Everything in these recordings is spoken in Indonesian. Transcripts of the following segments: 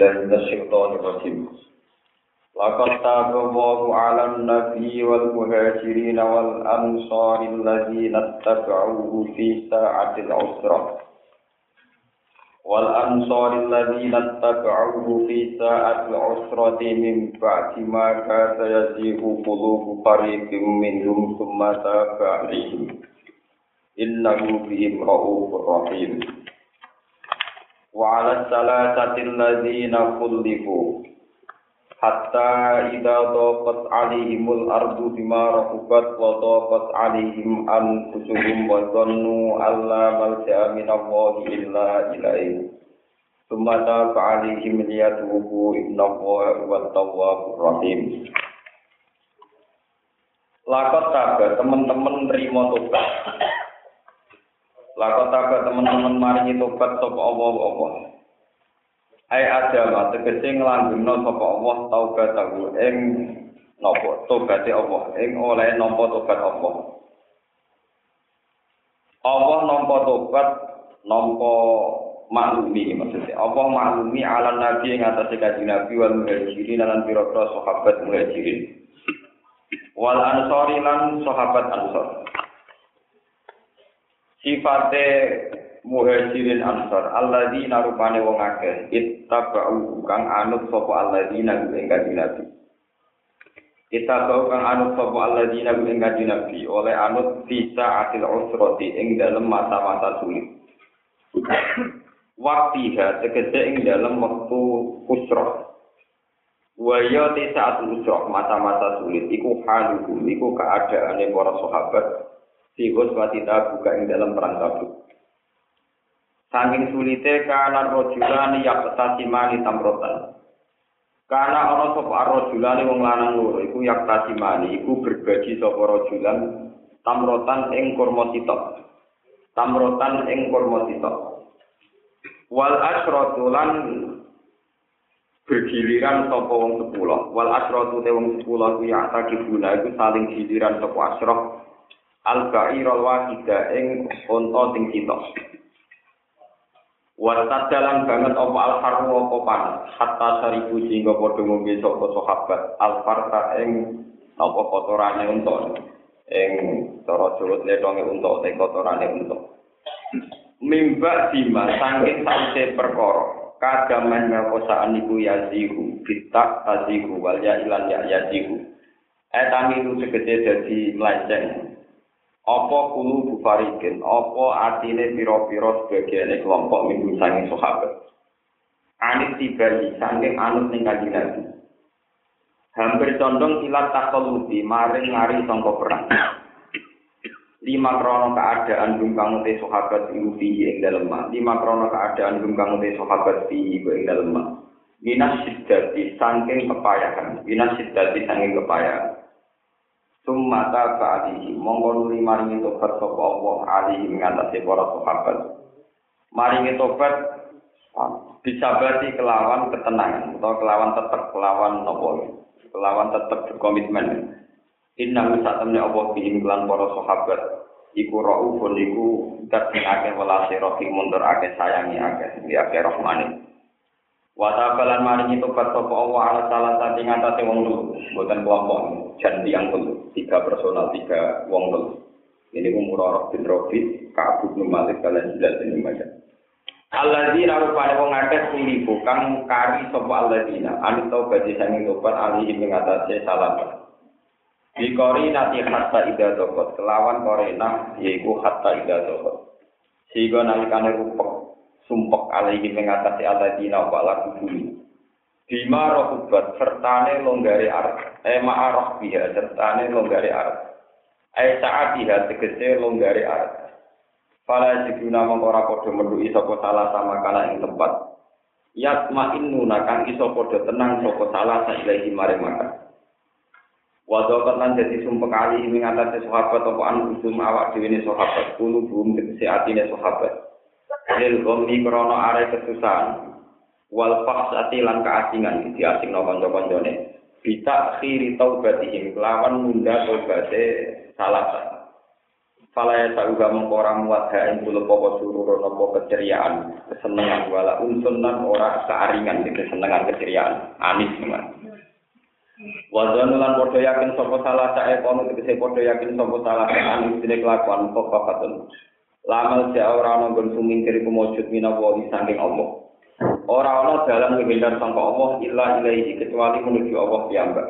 بالله من الشيطان الرجيم لقد تاب الله على النبي والمهاجرين والأنصار الذين اتبعوه في ساعة العسرة والأنصار الذين اتبعوه في ساعة العسرة من بعد ما كاد يزيغ قلوب فريق منهم ثم تاب عليهم إنه بهم رؤوف رحيم وعلى الثلاثة الذين خلفوا حتى إذا ضاقت عليهم الأرض بما رحبت وضاقت عليهم أنفسهم وظنوا أن لا ملجأ من الله إلا إليه ثم تاب عليهم ليتوبوا إن الله هو التواب الرحيم Lakot taga teman-teman terima tobat Lakot taga teman-teman maringi tobat sapa Allah Allah. Ai adama tegese nglanggengno sapa Allah taubat tahu ing napa tobate Allah ing oleh nampa tobat Allah. Allah nampa tobat nampa maklumi maksudnya Allah maklumi ala nabi yang atas kaji nabi wal muhajirin lan pira-pira sahabat muhajirin wal ansori lan sahabat ansor sifate muhajirin ansar. Alladzina rupane wong akeh. Ittaba'u kang anut sapa alladzina ing kanjeng nabi. Ittaba'u kang anut sapa alladzina ing kanjeng nabi. Oleh anut bisa atil usrati ing dalem masa-masa sulit. Waktiha tegese ing dalem wektu usrah. Wa ya saat usrah masa-masa sulit. Iku haluhum iku keadaane para sahabat Sihus watita buka ing dalam perang tabuk. Saking sulite kana rojulani yak tasimani tamrotan. Karena ana sapa rojulani wong lanang loro iku yak tasimani iku berbagi sapa rojulan tamrotan ing kurma sitok. Tamrotan ing kurma sitok. Wal asratulan bergiliran sapa wong sepuluh. Wal asratu te wong sepuluh ku yak takibuna iku saling giliran sapa asrah al ba'irul wahida ing unta sing sitok. Wasat dalam banget apa al harmu apa panas hatta saribu sehingga padha ngombe sapa sahabat. Al farta ing apa kotorane unta? Ing cara Jawa letonge unta ing kotorane unta. Mimba dima saking sause perkara. Kadaman ngakosaan iku yazihu bitak tazihu wal ya ilan ya yazihu. Etami itu segede dadi melenceng apa kulu bufarikin, apa atine piro-piro sebagian kelompok minggu sanging sahabat. Anit tibali, sanging anut ning kaji. Hampir condong silat takoluti, maring ngari sangka perang. Lima krono keadaan bungkang te sahabat iku fihi ing dalem Lima krono keadaan bungkang te sahabat fihi ing dalem Minas siddati sangking kepayahan, minas siddati sangking kepayahan. Sumata ba'dihi mongko nuli maringi tobat sapa Allah alihi ngatasi para sahabat. Maringi tobat disabati kelawan ketenangan atau kelawan tetap kelawan nopo kelawan tetap berkomitmen. Inna satamne Allah bihim kelan para sahabat iku raufun iku dat akeh welase mundur akeh sayangi akeh akeh rahmane. Wata balan maringi tobat sapa Allah ala salah satu ngatasi wong dulu, bukan kelompok jan yang dulu, tiga personal tiga wong dulu. Ini umur bin Robi, Ka'ab bin Malik kalian jelas ini macam. Alladzina rupane wong akeh sili bukan kari sapa alladzina anu tau gaji sangi tobat alihi mengatasi salah. Di nati hatta ida dokot kelawan korena yaiku hatta ida dokot. Sehingga nalikane rupek sumpek alaihi mengatasi aladina wa laku bumi. Bima rohubat sertane longgari arah. Eh ma'arah biha sertane longgari arah. Eh saat biha tegese longgari arah. Fala jiduna mengora kodo mendui sapa salah sama kana ing tempat. Yatma'innu nakang iso padha tenang sapa salah ilahi mare makan. Wadokot lan jadi sumpah kali ini ngatasi sahabat apa an kusum awak dewi ini sahabat kulu bum tegesi atine sahabat. Lil gomi krono are kesusahan. Wal faksati lan keasingan di asing no konco-koncone. Bisa akhiri taubatihim kelawan munda taubate salah Fala ya sauga mengkorang muat ha ing kula popo surur nopo keceriaan, kesenangan wala unsun lan ora kearingan di kesenangan keceriaan. Anis teman. Wazan lan padha yakin sapa salah sae kono tegese padha yakin sapa salah sae anis dene kelakuan kok papatun. Lamal ja ora ana nggon sumingkir kumujud minawa saking Allah. Ora ana dalan ngehindar sangka Allah illa ilaihi kecuali menuju Allah piyambak.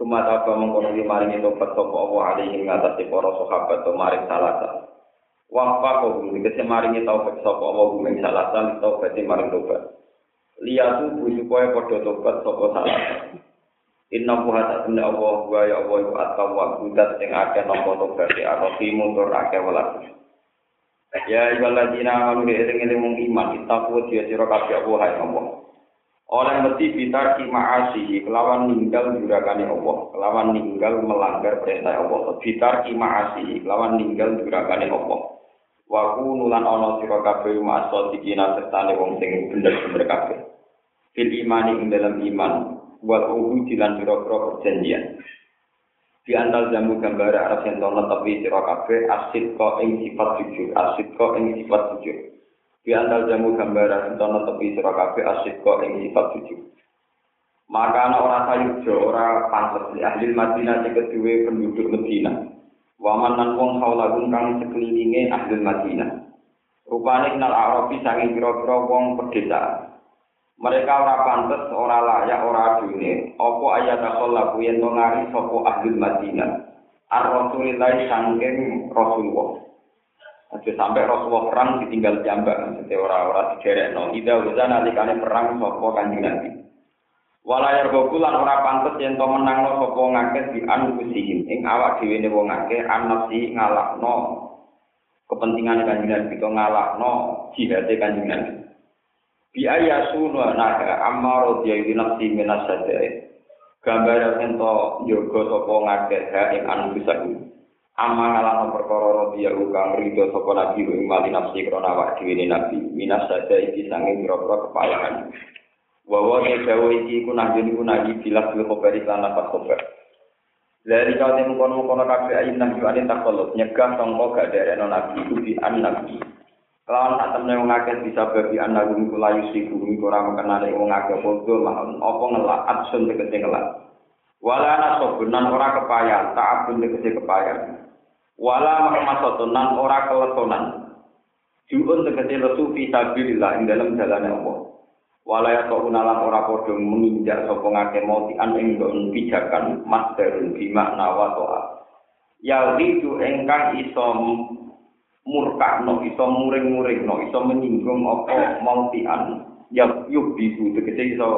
Cuma tak mengkono di maring tobat sapa Allah alaihi ngatasi para sahabat to maring salasa. Wa fa ko dikese maringi taufik sapa Allah gumeng salasa taufik maring tobat. Liyatu bu supaya padha tobat sapa salasa. Inna buha tak Allah wa ya Allah iku at-tawwab budat sing akeh nampa tobat e arfi mundur akeh welas. Ya ibadina amanu eling-eling mung iman itaku dia sira kabeh Allah hai Allah. Oleh mesti bitar ki kelawan ninggal jurakane Allah, kelawan ninggal melanggar perintah Allah. Bitar ki ma'asihi kelawan ninggal jurakane Allah. Wa nulan ana sira kabeh ma'asa dikina sertane wong sing bener-bener kabeh. Fil imani ing dalam iman wal uhudi lan pira-pira perjanjian. Di antal jamu gambar arah yang tono tapi sira kabeh asid kok ing sifat jujur, asid kok ing sifat jujur. Di antal jamu gambaran tono tepi sira kabeh asyik kok ing sifat jujur. Maka ana ora sayujo ora pantes di ahli Madinah sing kedue penduduk Madinah. Waman nan wong haulahum kang sekelilinge ahli Madinah. Rupane nal Arabi sange pira-pira wong pedesaan. Mereka ora pantes, ora layak, ora dunia. Apa ayat akholah yen to ngari sapa ahli Madinah. Ar-Rasulillah sangking Rasulullah. Aja sampai Rasulullah perang ditinggal jambak, maksudnya orang-orang dijerek no. Ida udah nalikane perang sopo kanjeng Nabi. Walayar gokulan ora pantes yang to menang no sopo ngakeh di anfusihim. Ing awak dhewe ne wong ngakeh anafsi ngalakno kepentingan kanjeng Nabi to ngalakno jihate kanjeng Nabi. Bi ayasun wa naga amma radiyallahu nafsi minas. Gambar yang to yoga sopo ngakeh ha ing anfusihim. Amma ngalano perkara rodiya kang rido sapa nabi ing mali nafsi krana awak dhewe nabi minas saja iki sange pira-pira kepayahan. Wa wa dawa iki ku nabi ku nabi bilas lu kobari lan nafas kobar. Dari kau temu kono kono kafe ayin nabi ane takolot nyegah tongko gak dereno nabi ku di an nabi. Lawan tak temne wong akeh bisa babi an nabi ku layu siku ku ora mengenali wong akeh podo mahon apa ngelak adsun tegese ngelak. Wala nasobunan ora kepayan, ta'abun tegese kepayan. Wala makmasatun nan ora keletonan. Juun tegese lesu fi sabilillah ing dalam jalan Allah. Wala ya unalan ora padha menginjak sapa ngake mati an ing don pijakan masdarun bi makna wa to'a. Ya itu engkang iso murkakno, iso muring-muringno, iso menyinggung apa mautian. Ya yuk bisu tegese iso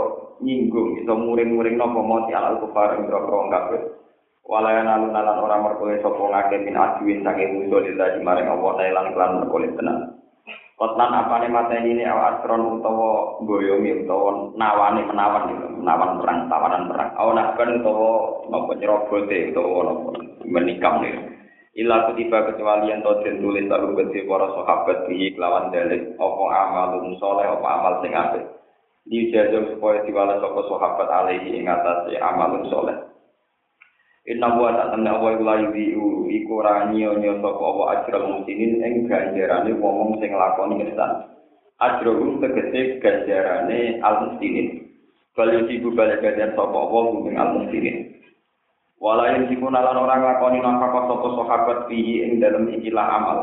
nyinggung iso muring-muring napa mati alal kufar ing rokok kafir walaya nalu nalan ora merkoe sapa ngake min ajuin saking musuh lillahi maring Allah nailan klan merkoe tenan Kotlan apane mateni ini awak asron utawa goyomi utawa nawane menawan gitu, menawan perang, tawanan perang. Awan kan utawa napa nyerobote utawa napa menikam nih. Ila kutiba kecuali yang tau tulis taruh gede para sahabat di kelawan dalil apa amalun soleh apa amal sing apik. dijajal supaya diwales sapa sahabat alaihi ing atase amalun saleh. Inna wa ta'ala wa la yuzi'u iku ora nyonya sapa wa ajral muslimin ing ganjarane wong sing lakoni ihsan. Ajrul tegese ganjarane al muslimin. Kalau ibu balik ganjar sapa wa ing al muslimin. Wala jikun alan orang lakoni nafkah sapa sahabat fihi ing dalam ikilah amal.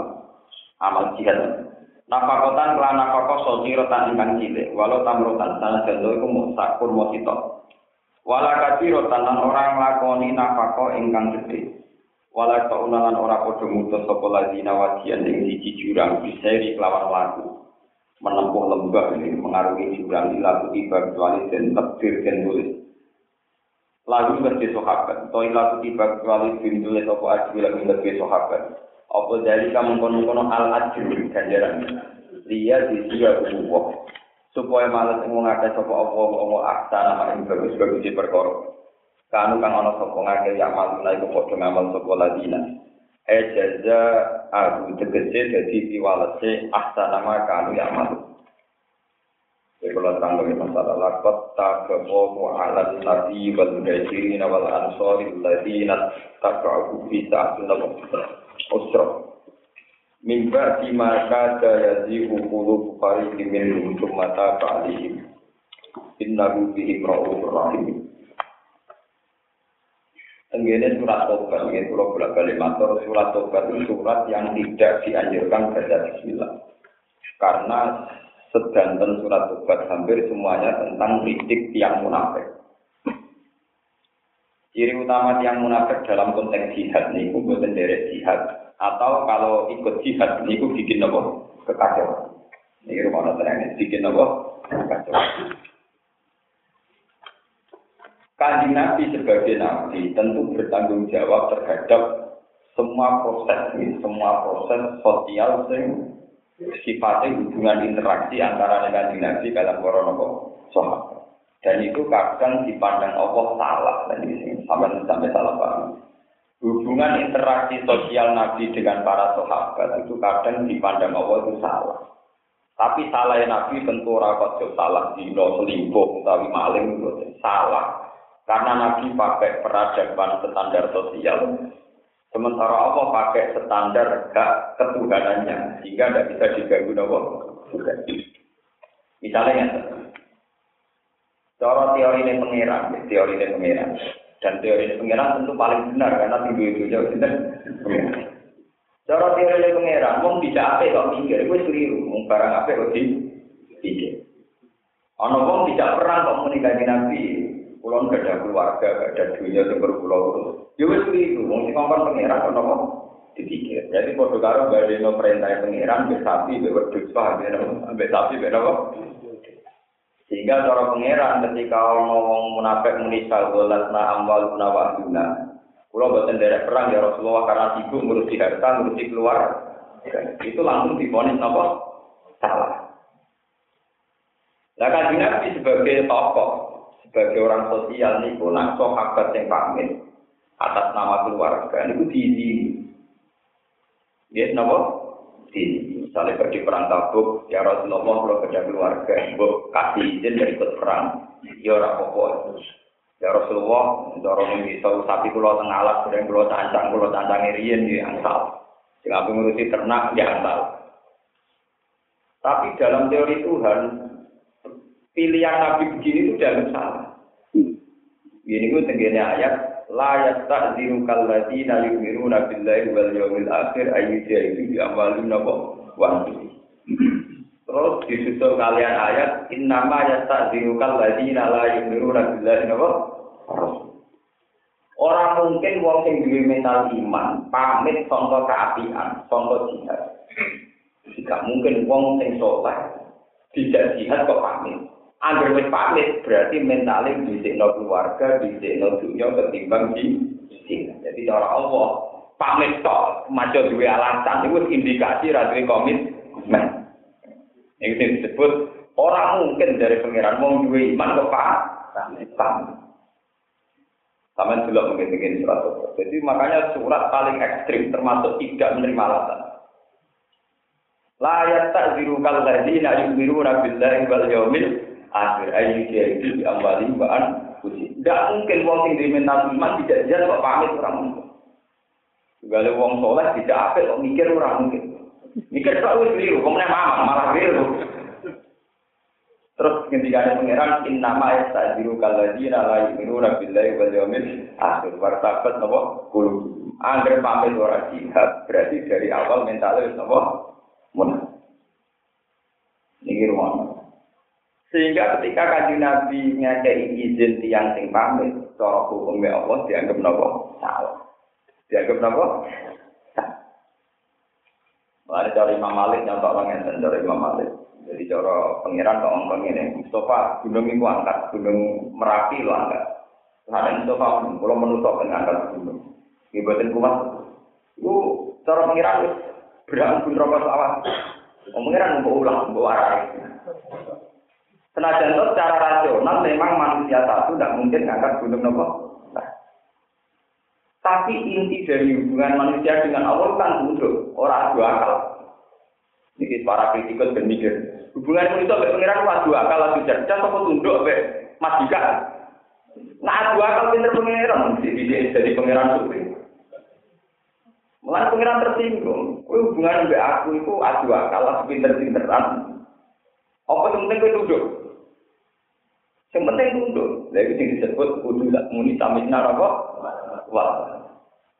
Amal jihad. Nafakotan kelan nafako sotirotan ingkang cilik, walau tamrotan sana jando iku musakur mosito. Wala kacirotan lan orang lakoni nafako ingkang gede. Wala kaunalan ora podo mutus sapa ladina wadian ing siji jurang biseri kelawan laku. Menempuh lembah ini mengarungi jurang laku tiba kecuali dan tebir dan tulis. Lagu berarti sahabat, toy lagu tiba kecuali bin tulis apa aji lagu berarti sahabat. Apa dari kamu kono-kono al ajr ganjaran. Dia di dia Allah. supaya males ing wong akeh sapa apa apa akta nama ing bagus bagus perkara kanu kang ana sapa ngake ya malu iku padha ngamal sapa ladina e jaza aku tegese dadi piwalese akta nama kanu ya malu Jadi kalau bagi masalah lakot tagamu ala nabi wal mudajirin wal ansori ladina tagaku bisa sunnah usra mimba di maka daya di ukulu bukari kimin untuk mata kali inna bihim ra'uf rahim. Tenggene surat tobat, ini kalau bolak balik matur, surat tobat itu surat yang tidak dianjurkan baca bismillah. Karena sedanten surat tobat hampir semuanya tentang kritik yang munafik. Ciri utama yang munafik dalam konteks jihad ini, bukan dari jihad, atau kalau ikut jihad itu bikin apa? Kekacauan. Ini rumah tenang bikin apa? Kekacauan. Kanjeng Nabi sebagai Nabi tentu bertanggung jawab terhadap semua proses semua proses sosial yang sifatnya hubungan interaksi antara kanjeng Nabi dalam corona sahabat. Dan itu kadang dipandang Allah salah dan ini sampai sampai salah paham hubungan interaksi sosial Nabi dengan para sahabat itu kadang dipandang Allah itu salah. Tapi salah Nabi tentu rapat salah dino selingkuh utawi maling itu salah. Karena Nabi pakai peradaban standar sosial. Sementara Allah pakai standar hak ketuhanannya sehingga tidak bisa diganggu Allah. Misalnya, cara teori ini pengiran, teori ini pengiran. Dan teori pengiran tentu paling benar karena tinggi itu jauh tidak. Cara teori pengiran, mau bisa apa kok mikir, gue keliru, mau barang apa kok di pikir. Ono wong tidak perang kok menikah nabi, pulau gak ada keluarga, gak ada dunia yang berpulau itu. Ya wes keliru, mau si kompon pengiran ono wong dipikir. Jadi foto karo gak ada perintah pengiran, besapi, bewedus, paham ya, besapi, besapi, Sehingga cara pangeran ketika ngomong munafik muni sagolatna amwal nawaduna. Kulo boten derek perang ya Rasulullah karena sibuk ngurusi harta, ngurusi keluar. Itu langsung difonis napa? Salah. Lah kan Nabi sebagai tokoh, sebagai orang sosial niku nak sahabat yang pamit atas nama keluarga niku diizini. Dia napa? Di Misalnya pergi perang tabuk, ya Rasulullah kalau kerja keluarga, ibu kasih izin dari ikut perang, ya orang pokok. Ya Rasulullah, dorong ini tahu sapi pulau tengah alat, kemudian pulau cancang, pulau cancang irian di ansal. Jika mengurusi ternak, ya ansal. Tapi dalam teori Tuhan, pilihan Nabi begini itu jangan salah. Ini gue tenggine ayat, la yasta'ziru kalladina yu'minuna billahi wal yawmil akhir ayyujahidu bi amwalihim wahdi. Terus disusul kalian ayat innama yasta'dzinukal ladzina la yu'minuna billahi wa Orang mungkin wong sing duwe mental iman pamit sangka keapian, sangka jihad. Jika mungkin wong sing saleh tidak jihad kok pamit. Angger wis pamit berarti mentalnya dhisikno keluarga, dhisikno dunya ketimbang di Jadi cara Allah pamit tok maca duwe alasan itu indikasi ra duwe komitmen. Itu disebut orang mungkin dari pangeran mau duwe iman kok pamit sama juga mungkin surat Jadi makanya surat paling ekstrim termasuk tidak menerima alasan. La yastaziru kal ladzina yu'minuna billahi wal yawmil akhir ayyuhu di amwali wa an Tidak mungkin wong sing diminta iman tidak jelas kok pamit orang mungkin. Gale wong soleh tidak apik kok mikir ora mungkin. Mikir kok wis keliru, kok mamang malah keliru. Terus ada pangeran in nama yastajiru kaladina la yu'minuna billahi wal yawmil akhir wartabat napa kulo. Angger pamit ora jihad berarti dari awal mentalnya wis napa mun. Niki rumah. Sehingga ketika kaji Nabi ngakei izin tiang sing pamit, cara hukumnya Allah dianggap napa salah. Dianggap apa? Ada cara Imam Malik yang orang yang cara Imam Malik. Jadi cara pengiran kok ngomong ini, Mustafa gunung itu angkat, gunung Merapi lo angkat. Ada Mustafa kalau menutup dengan angkat gunung. Ibatin kuat. Itu cara pengiran berangkat pun rokok sawah. Pengiran mau ulang, mau arah. Senajan itu secara rasional memang manusia satu tidak mungkin ngangkat gunung nopo. Nah. Tapi inti dari hubungan manusia dengan Allah kan tunduk, orang dua akal. Ini para kritikus dan mikir. Hubungan manusia dengan pengiran itu dua akal, lebih cerdas, apa tunduk, be majikan. Nah, dua akal pinter pengiran, jadi, pengiran sufi. Malah pengiran tersinggung. Hubungan dengan aku itu adu akal, pinter-pinteran. Apa penting gue duduk? Yang penting tunduk. Lagi yang disebut kudu muni samisna apa? Wah.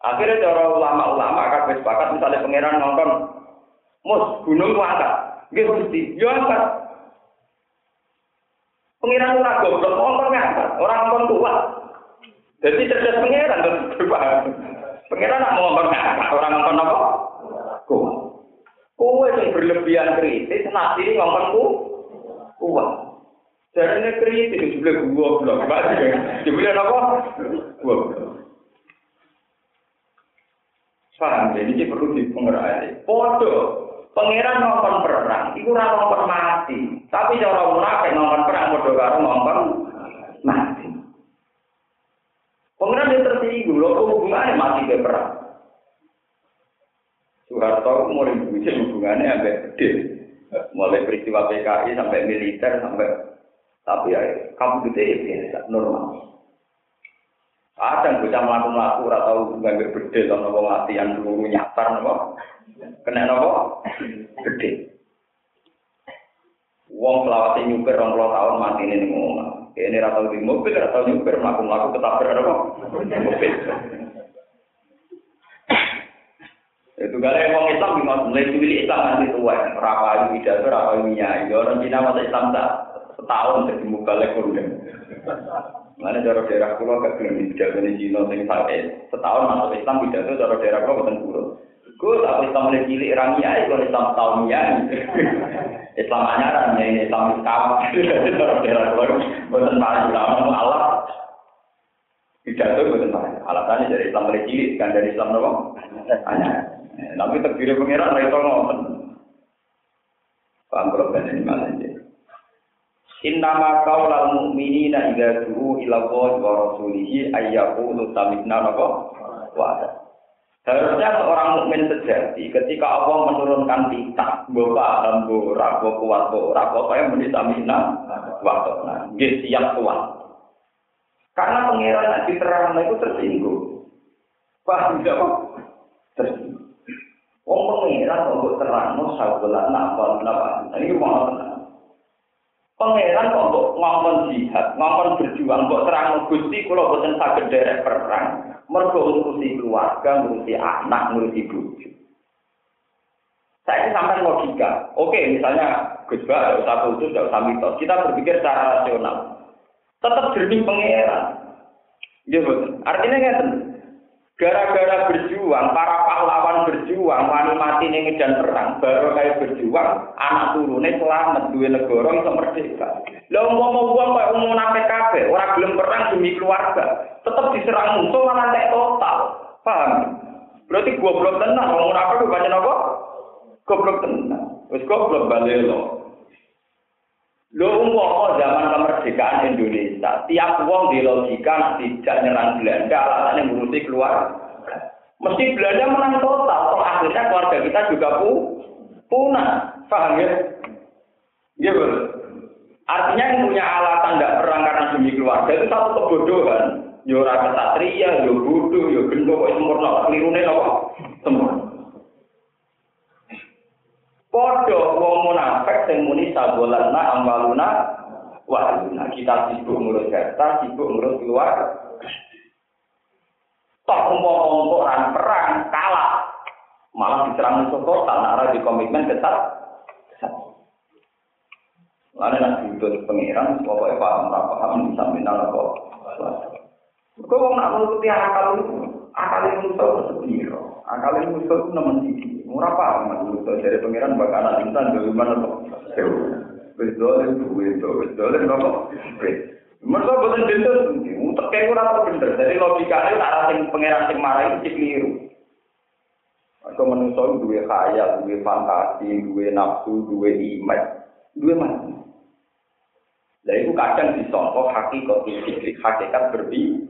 Akhirnya cara ulama-ulama akan sepakat misalnya pangeran nonton mus gunung ku angkat. Nggih Gusti, yo angkat. Pangeran ora goblok nonton ngangkat, orang nonton kuat. Jadi cerdas pangeran terus paham. Pangeran nak ngomong ngangkat, orang nonton apa? Kuat. Kowe yang berlebihan kritis, nasi ngomong ku kuat. Jadi ini kritis, sebelah gua belum. Sebelah apa? Belum. Paham ya? Ini perlu dipengerai. Podo. Pangeran nonton perang, itu ora nonton mati. Tapi cara munafik nonton perang podo karo nonton mati. Pangeran yang tersinggung, lo hubungannya mati ke perang. Soeharto mulai bujuk hubungannya sampai gede. Mulai peristiwa PKI sampai militer sampai tapi ya, kamu gede biasa, normal. Ada yang bisa melakukan laku atau nggak berbeda atau nopo latihan dulu nyatar nopo, kena nopo gede. Wong selawat nyuper orang puluh tahun mati ini ngomong. Ini rata di mobil, rata nyuper melakukan laku tetap berapa? Mobil. Itu yang orang Islam mulai pilih Islam nanti tua, rapayu pidato, rapayu minyak. Orang Cina masa Islam tak setahun jadi muka lekundeng. Mana cara daerah pulau gak belum di pidato di Cina sing sampai setahun masuk Islam pidato cara daerah pulau bukan pulau. Gue tak Islam mulai cilik rangnya, kalau Islam tahun ya. Islam anyaran ya Islam Islam. Cara daerah pulau bukan paling ulama Allah. Pidato bukan paling. Alasannya dari Islam mulai cilik kan dari Islam apa? Anyaran. Tapi terdiri pengiran itu ngomong. Paham kalau ini malah Innama qaulal mu'minina idza du'u ila Allah wa rasulihi ayyaqulu sami'na wa Harusnya seorang mukmin sejati ketika Allah menurunkan titah, paham mbok ora kuat ora pokoke muni sami'na wa ta'na. Nggih siap kuat. Karena pangeran yang diterang itu tersinggung. Paham tidak kok? Tersinggung. Wong pangeran kok terang, mau sabulan napa napa. Ini mau tenang. Pangeran kok ngomong jihad, ngomong berjuang, mbok terang Gusti kula boten saged derek perang. Mergo ngurusi keluarga, ngurusi anak, ngurusi bojo. Saya sampai logika. Oke, misalnya Gus Ba, tidak usah putus, tidak usah mitos. Kita berpikir secara rasional. Tetap jernih pangeran. Iya betul. Artinya nggak Gara-gara berjuang, para pahlawan berjuang, wani mati ning medan perang, baru kayak berjuang, anak turune selamat duwe negara iso merdeka. Lah umpama wong umum nate kabeh, ora gelem perang demi keluarga, tetep diserang musuh malah tek total. Paham? Berarti goblok tenan wong ora apa baca napa? Goblok tenan. Wis goblok balik lo. Lho umpama zaman kemerdekaan Indonesia, tiap wong di logika tidak nyerang Belanda, alasannya ngurusi keluar. Mesti Belanda menang total, toh akhirnya keluarga kita juga pu punah. Paham ya? Iya betul. Artinya yang punya alasan tidak perang karena demi keluarga itu satu kebodohan. Yo ora kesatria, yo bodoh, yo gendong, kok sempurna, kelirune apa? Sempurna. Podo wong munafik sing muni sabolana ambaluna wa kita sibuk ngurus harta, sibuk ngurus keluarga. Toh umpama untuk perang kalah, malah diserang musuh total, nara di komitmen ketat. Lalu nanti itu pengiran, pokoknya paham, paham, bisa minal kok. Kau mau nak menuruti akal itu, akal itu musuh sepiro, akal itu musuh itu nemen sisi. Murah apa mas dari pangeran bakal anak insan dari mana kok? Dolen duwe to, wis dolen kok. Mereka boten bener, utek kayak ora tau bener. Jadi logikanya arah sing pangeran sing marah itu keliru. Mereka manusia duwe khayal, duwe fantasi, duwe nafsu, duwe iman, duwe mati. Nah itu kadang disongkok hakikat fikih, hakikat berbi.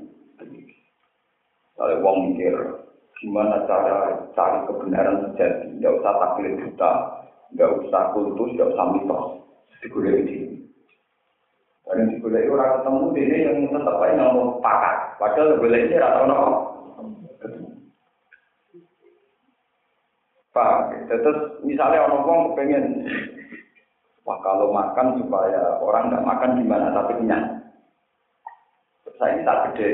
Kalau wong mikir gimana cara cari kebenaran sejati, tidak usah taklid buta, tidak usah kultus, tidak usah mitos, digulai di Dan digulai orang ketemu ini yang tetap aja ngomong pakat, padahal digulai ini rata nopo. Pak, terus misalnya orang ngomong pengen Wah kalau makan supaya orang nggak makan gimana tapi kenyang. Saya ini tak gede.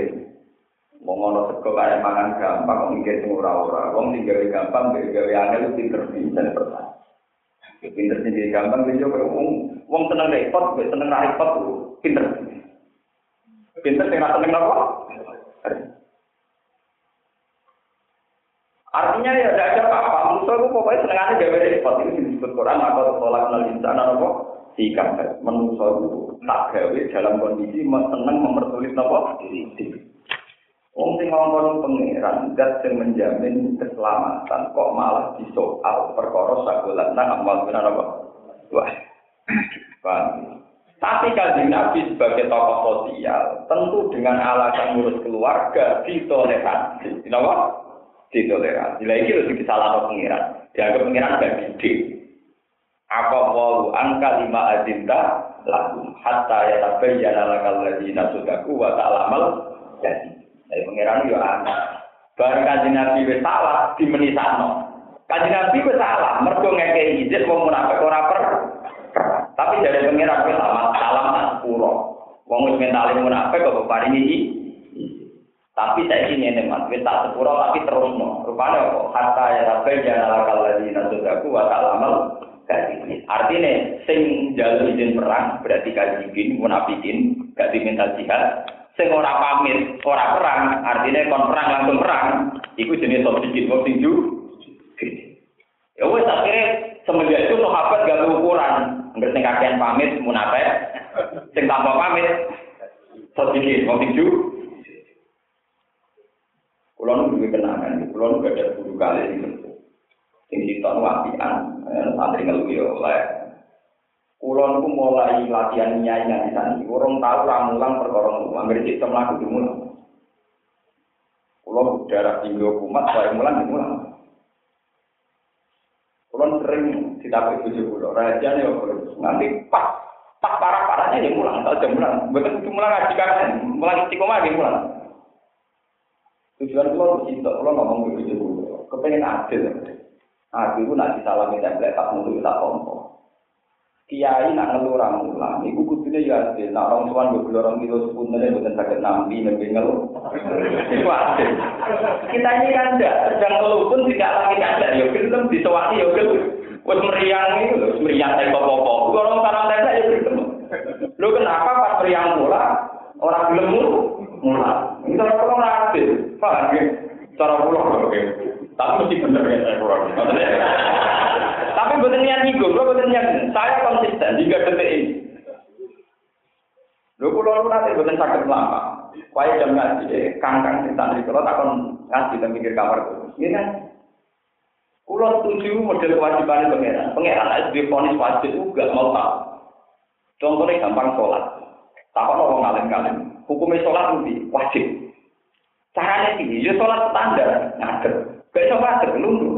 Mau ngono sego kayak makan gampang, kok mikir sing ora-ora. Wong sing gawe gampang, gawe angel pinter pinter pertama. Pinter sendiri gampang, dia juga wong wong seneng repot, seneng repot, pinter. Pinter sing seneng apa? Artinya ya tidak ada apa-apa. Manusia itu pokoknya senengannya gawe repot. Itu disebut Quran atau tolak nal insan apa? Sikap. Manusia itu tak gawe dalam kondisi seneng mempersulit apa? Wong sing ngomong pangeran dat sing menjamin keselamatan kok malah disoal perkara sakulan nang amal benar apa? Wah. Tapi kalau Nabi sebagai tokoh sosial, tentu dengan alasan ngurus keluarga ditoleransi. Kenapa? ditoleransi. Lah iki lho disalah pengiran. Dianggap pengiran gak gede. Apa walu angka lima adinta lagu hatta ya tabayyana lakal ladina sudaku wa ta'lamal jadi. Dari pengiran yo anak. Barang kanjeng Nabi wis salah dimenisano. Kanjeng Nabi wis salah mergo ngekei izin wong munafik ora per. Tapi dari pengiran wis salah salam tak pura. Wong wis mentale munafik kok paringi Tapi saya ingin nih mas, kita sepuro tapi terus. Rupanya kok kata ya tapi jangan ala kalau di nasudaku wa ta'lamal Artinya, sing jalur izin perang berarti kajibin, munafikin, gak diminta jihad. Sing ora pamit, ora perang, artinya kon perang langsung perang. Iku jenis sobikin, wong sing Ya wes akhirnya semenjak itu sahabat gak ukuran. Enggak sing kakean pamit munafik, sing tanpa pamit sobikin, wong sing Kulo nu duwe kenangan, kulo nu gak ada guru kali ini. Sing sitok wapian, eh, santri ngeluh yo oleh. Kulo nu mulai latihan nyai di sana. Urung tahu ramulang perkara ngono. Anggere sistem lagu dimulai. Kulo darah tinggi kumat, saya mulang dimulai. Kulo sering ditapai tujuh kulo. Raja nih nanti pas pas parah parahnya dia mulang, tahu jam mulang. Betul mulang ngaji kan, mulang istiqomah dia mulang. Tujuan kalau cinta, kalau ngomong begitu dulu, kepengen adil. Adil itu nanti salami template tak mutu kita kompor. Kiai nak ngeluh ramulan, ibu kudunya ya adil. Nak orang tuan puluh orang kilo sepunnya bukan sakit nambi, nabi ngeluh. Itu adil. Kita ini kan tidak sedang ngeluh pun tidak lagi ada. Ya film disewati ya film. Wes meriang itu, meriang saya popo. Kalau salam template ya film. Lu kenapa pas meriang mula orang film mula? Kita orang adil. Paham ya? Cara pulau oke. Tapi mesti bener ya saya pulau. Tapi betul niat lo betul niat. Saya konsisten hingga detik ini. Lo pulau lu nanti betul sakit lama. Kaya jam ngaji, kangkang di santri kalau takon ngaji dan mikir kamar itu. Ini kan Kulo setuju model kewajiban pangeran. Pangeran SD ponis wajib juga mau tahu. Contohnya gampang sholat. Takon orang ngalim-ngalim. Hukumnya sholat lebih wajib. Caranya ini, ya sholat standar, ngadep. Gak bisa ngadep, lunggu.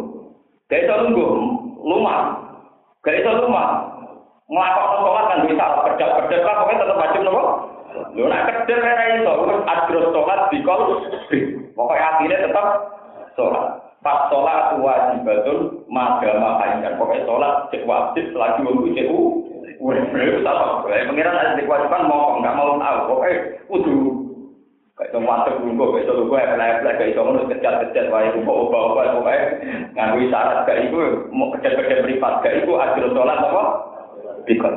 Gak bisa lunggu, lumah. Gak bisa lumah. Ngelakok sholat kan bisa, kerja-kerja lah, pokoknya tetap wajib nopo. Lu nak kerja era itu, adros sholat di kol, pokoknya akhirnya tetap sholat. Pas sholat wajibatun magama kainkan. Pokoknya sholat cek wajib selagi waktu cek u. Wih, sama. Pengiran ada kewajiban mau nggak mau tahu. Pokoknya kudu Kayak itu masuk dulu, kayak itu gue efek-efek, kayak itu kejar-kejar, wah itu kok ubah-ubah, pokoknya nganggu syarat, kayak itu mau kejar-kejar privat, kayak itu adil sholat apa? Bikon.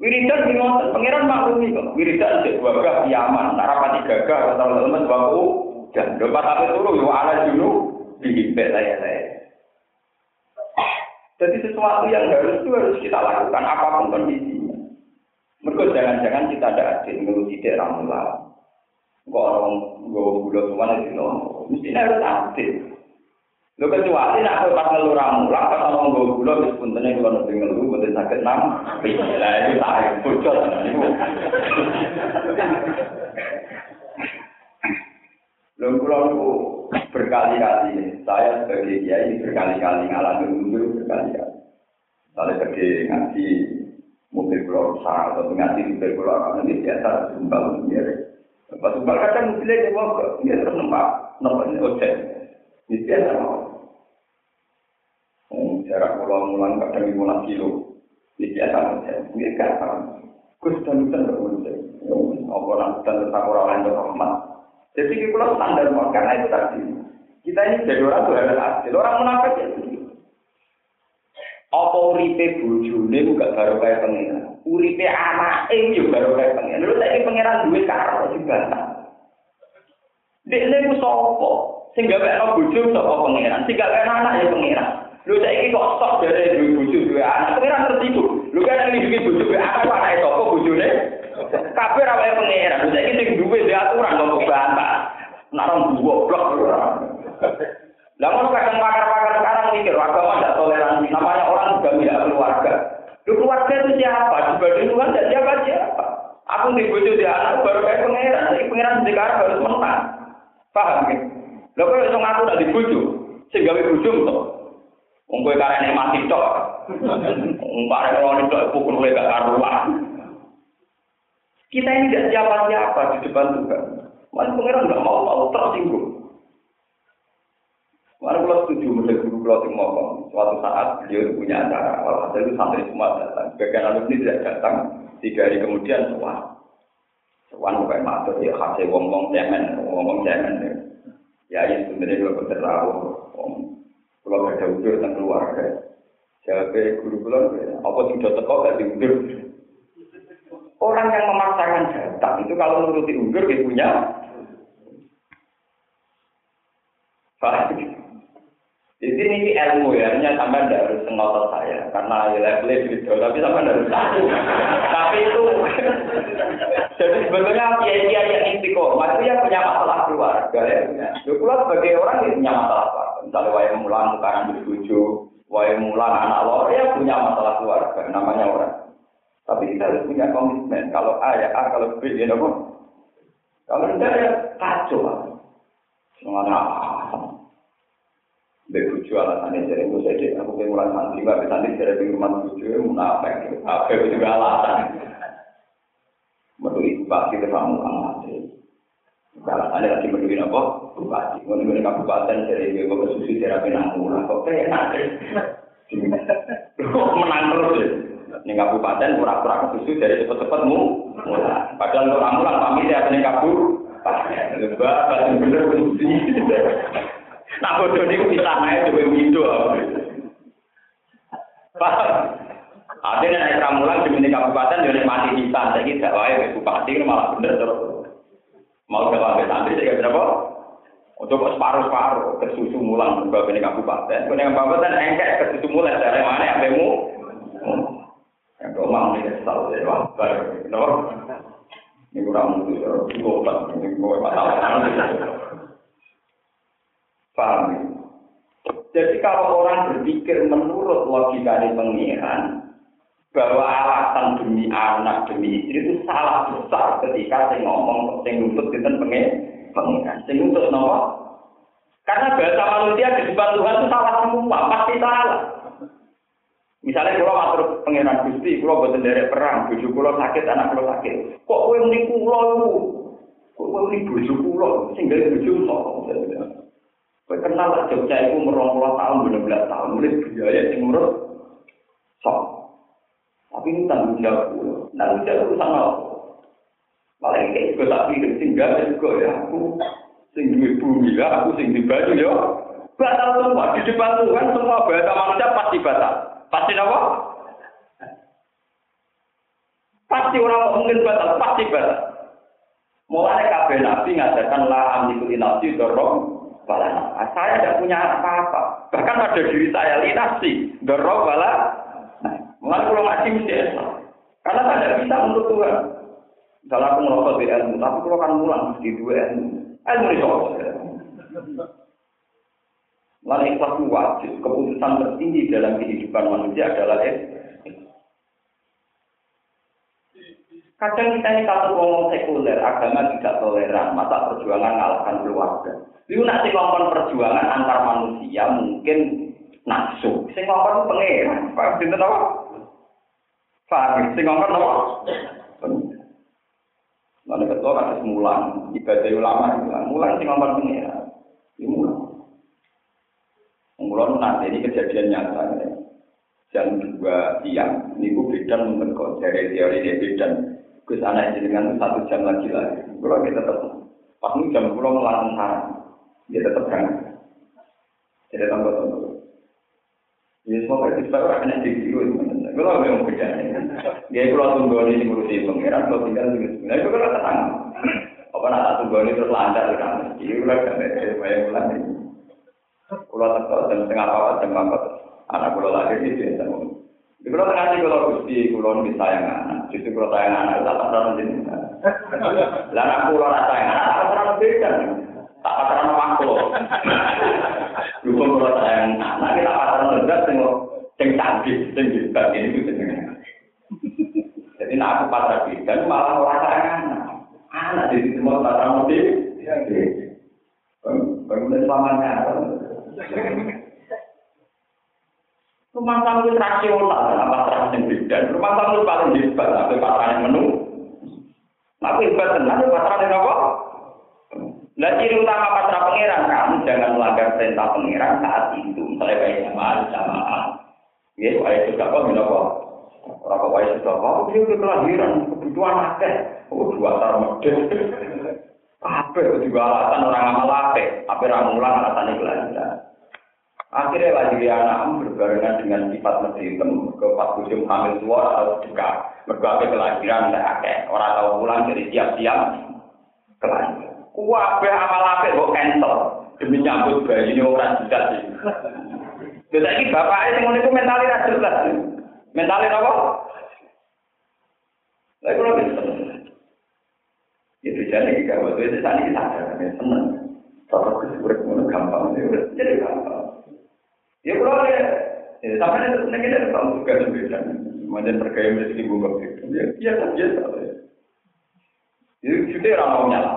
Wiridan di ngotot, pangeran maklumi kok. Wiridan di wabah kiaman, narapati gagah, atau teman waku, dan dapat apa turu, yo ala dulu, dihimpit saya-saya. Jadi sesuatu yang harus itu harus kita lakukan apa pun kondisinya. Mereka jangan-jangan kita ada adil menguji daerah mulai. Kok orang gue bulan semua di sini, mesti harus aktif. Lho kecuali nak kowe pas ngelu ra mulang pas ana nggo gula wis puntene kula nek ngelu mboten saged nam. Lah itu tak bocor kula niku berkali-kali saya sebagai kiai berkali-kali ngalami mundur berkali-kali. Kalau pergi ngaji mobil pulau rusak atau ngaji mobil pulau ini biasa sumbang sendiri. Pas sumbang kadang mobilnya dia mau dia terus nempak nempak ini ojek. Ini biasa jarak pulau mulang kadang lima kilo. Ini biasa ojek. Ini gampang. Gus dan hutan berujung. Apa nak hutan tetap orang lain rahmat. Jadi kita standar karena itu tadi. Kita ini jadi orang tuh harus hasil. Orang munafik ya Apa uripe bojone ku gak baru kaya pengiran. Uripe anake yo baru kaya pengiran. Lha saiki pengiran duwe karo dibantah. Dekne ku sapa? Sing gawe ana bojo sapa pengiran? Sing gawe anak ya pengiran. Lho saiki kok stok dari duwe bojo duwe anak. Pengiran tertipu. Lho kan ini duwe bojo duwe anak anake sapa bojone? Kabeh ra wae pengiran. Lho saiki sing duwe aturan kok bantah. Nak rong goblok. Kalau kadang pakar-pakar sekarang mikir agama tidak toleransi, namanya orang juga tidak keluarga. Lu keluarga itu siapa? Dibanding Tuhan tidak siapa siapa. Aku di bojo di anak baru kayak pangeran, jadi pangeran sekarang harus menang. Paham ya? Lo iso ngaku nak di bojo, sing gawe bojo to. Wong kowe karene mati tok. Parek ngono tok pukul kowe gak karuan. Kita ini tidak siapa-siapa di depan Tuhan. Mas pangeran nggak mau mau tersinggung. Mana kalau setuju menjadi guru kalau yang ngomong suatu saat beliau punya acara kalau ada itu santri semua datang. Bagian alumni tidak datang tiga hari kemudian soal soal bukan matur ya hasil ngomong cemen ngomong cemen ya. Ya ini sebenarnya kalau berterlalu kalau ada udur tentang keluarga. Siapa guru kalau apa sudah teko gak diundur? Orang yang memaksakan datang itu kalau menuruti undur dia punya? Di sini ini ilmu ya, hanya sampai tidak harus ngotot saya, karena ya levelnya video, tapi sampai tidak harus satu. tapi itu, jadi sebetulnya kiai-kiai yang istiqomah itu yang punya masalah keluarga ya. Itu sebagai orang yang punya masalah keluarga. Misalnya wayang mulan sekarang berbuju, wayang mulan anak lo, ya punya masalah keluarga, namanya orang. Tapi kita harus punya komitmen. Kalau A ya A, kalau B ya apa? Kalau tidak ya kacau. Semuanya Mbak Bujo alasannya jadi gue saya aku pengen mulai santri, mbak santri jadi di rumah Bujo, munafik, apa itu juga alasan. Menurut bupati ke kamu alasan. Alasannya lagi menurut apa? Bupati. Mau nih kabupaten dari gue ke susu terapi namun, kok enak Menang terus deh. Ini kabupaten pura-pura ke susu dari cepet-cepet mu. Padahal ramulan pamit ya punya kabur. Mbak, batu bener Nah, bodoh ini kita naik coba windu. Paham? Artinya naik ramulan di mini kabupaten jadi mati kita. Saya kira wae bupati ini malah terus. Mau ke sampai santri saya berapa? Untuk separuh separuh ke susu mulang juga mini kabupaten. Kemudian kabupaten engkek ke susu mulang dari mana ya bemu? Yang domang ini tahu ya wah baru. Ini kurang mutu, cukup ini gue masalah. Paham ya? Jadi kalau orang berpikir menurut logika di pengiran, bahwa alasan demi anak demi istri itu salah besar ketika saya ngomong saya nuntut kita pengiran, saya nuntut nomor. Karena bahasa manusia di depan Tuhan itu salah semua, pasti salah. Misalnya kalau atur pengiran gusti, kalau buat dari perang, bujuk kalau sakit, anak kalau sakit, kok kue menipu pulau kok kue menipu bujuk pulau, sehingga bujuk Kowe kenal lah Jogja itu merong tahun, bener belas tahun, mulai biaya yang menurut sok. Tapi ini tanggung jawab gue, tanggung jawab apa? Malah ini juga tak pikir tinggal juga ya aku sing duwe bumi ya, aku sing di baju ya. Batal semua di depan Tuhan semua bahasa manusia pasti batal. Pasti apa? Pasti orang mungkin batal, pasti batal. Mulai kabeh nabi ngajarkan la amliku nafsi dorong nah, saya tidak punya apa-apa. Bahkan pada diri saya linasi, bala. Nah, mulai kalau ngaji mesti Karena saya tidak bisa untuk Tuhan. Misalnya aku merokok di ilmu, tapi kalau kan mulang mesti dua ilmu. Ilmu soal. Lalu ikhlas itu wajib. Keputusan tertinggi dalam kehidupan manusia adalah Kadang kita ini satu ngomong sekuler, agama tidak toleran, masa perjuangan ngalahkan keluarga. Itu nanti ngomong perjuangan antar manusia mungkin nafsu. Sing ngomong pengeran, Pak Sinten apa? Faham, sing ngomong apa? Lalu ketua kan mulan, ibadah ulama, mulan sing ngomong pengeran. Ini mulan. Mulan nanti ini kejadian nyata. Jam dua siang, ini beda menurut dari teori dia beda. Gus anak jenengan satu jam lagi lagi. Kalau kita tetap pas ini jam pulau melarang sarang, dia tetap berangkat. Jadi tambah tambah. Ya semua kan kita orang kena jadi itu. Kalau memang beda. Dia kalau tunggu ini ngurusi pangeran, kalau tinggal di sini, itu kan tenang. Apa nak tunggu ini terus lancar? Jadi udah kan ada banyak bulan ini. Kalau tetap jam setengah apa jam apa anak pulau lagi itu biasa. Di kalau tengah kalau gusti pulau bisa sayang anak, justru kalau sayang anak tak pernah menjadi. Lalu aku rasa sayang anak tak pernah beda. Tak pernah makhluk. Dukung kalau sayang anak kita pernah lezat tengok yang canggih, yang hebat ini itu jenenge. Jadi nak aku pasrah dan malah orang sayang anak. Anak jadi semua pasrah motif. Bangunan selamanya. Rumah tangga rasional, apa terang yang beda. Rumah tangga paling hebat, tapi pasangan yang menu. Tapi hebat tenang, pasangan yang apa? Nah, ciri utama pasrah pangeran, kamu jangan melanggar perintah pangeran saat itu. Misalnya baik sama jamaah. Ya, baik juga kok, minapa? Orang kok baik juga kok, dia udah kelahiran, kebutuhan akeh. Oh, dua tar medit. Apa juga alasan orang amal apa? Apa ramulan alasan itu. Akhirnya lagi anak berbarengan dengan sifat mesritem ke pas musim hamil tua atau dekat. Berbagai kelahiran tidak akeh. Orang tahu pulang dari siap-siap kelahiran. Wabah amal apa kok cancel demi nyambut bayi ini orang tidak sih. Jadi ini bapak ini itu mentalnya jelas. Mentalnya apa? Lagi kalau bisa. Itu jadi kita waktu itu tadi kita sadar, seneng. Kalau kesulitan gampang, jadi gampang. Ya kalau ya, ya sampai itu sebenarnya kita tahu juga beda. Kemudian terkait rezeki bunga itu, ya biasa biasa. Itu sudah orang mau nyala.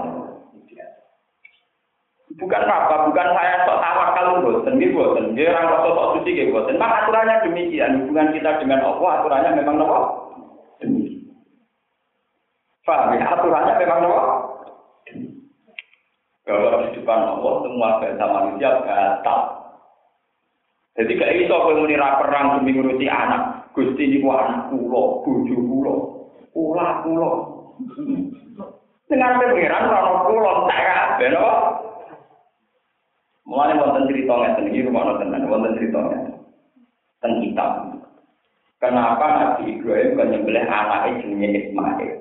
Bukan apa, bukan saya sok tawakal boten, nggih boten. Nggih orang kok sok suci nggih boten. Mak aturannya demikian, hubungan kita dengan Allah aturannya memang nopo? Paham ya? Aturannya memang nopo? Kalau di depan Allah semua bahasa manusia batal. Jadi gak iso kowe muni ra perang demi ngurusi anak. Gusti niku anak kula, bojo kula. Kula kula. Dengar pengiran ora ono kula tak kabeh no. Mulane wonten cerita ngeten iki rumah tenan, wonten cerita ngeten. Kitab. Kenapa Nabi Ibrahim kan nyembelih anaknya jenenge Ismail?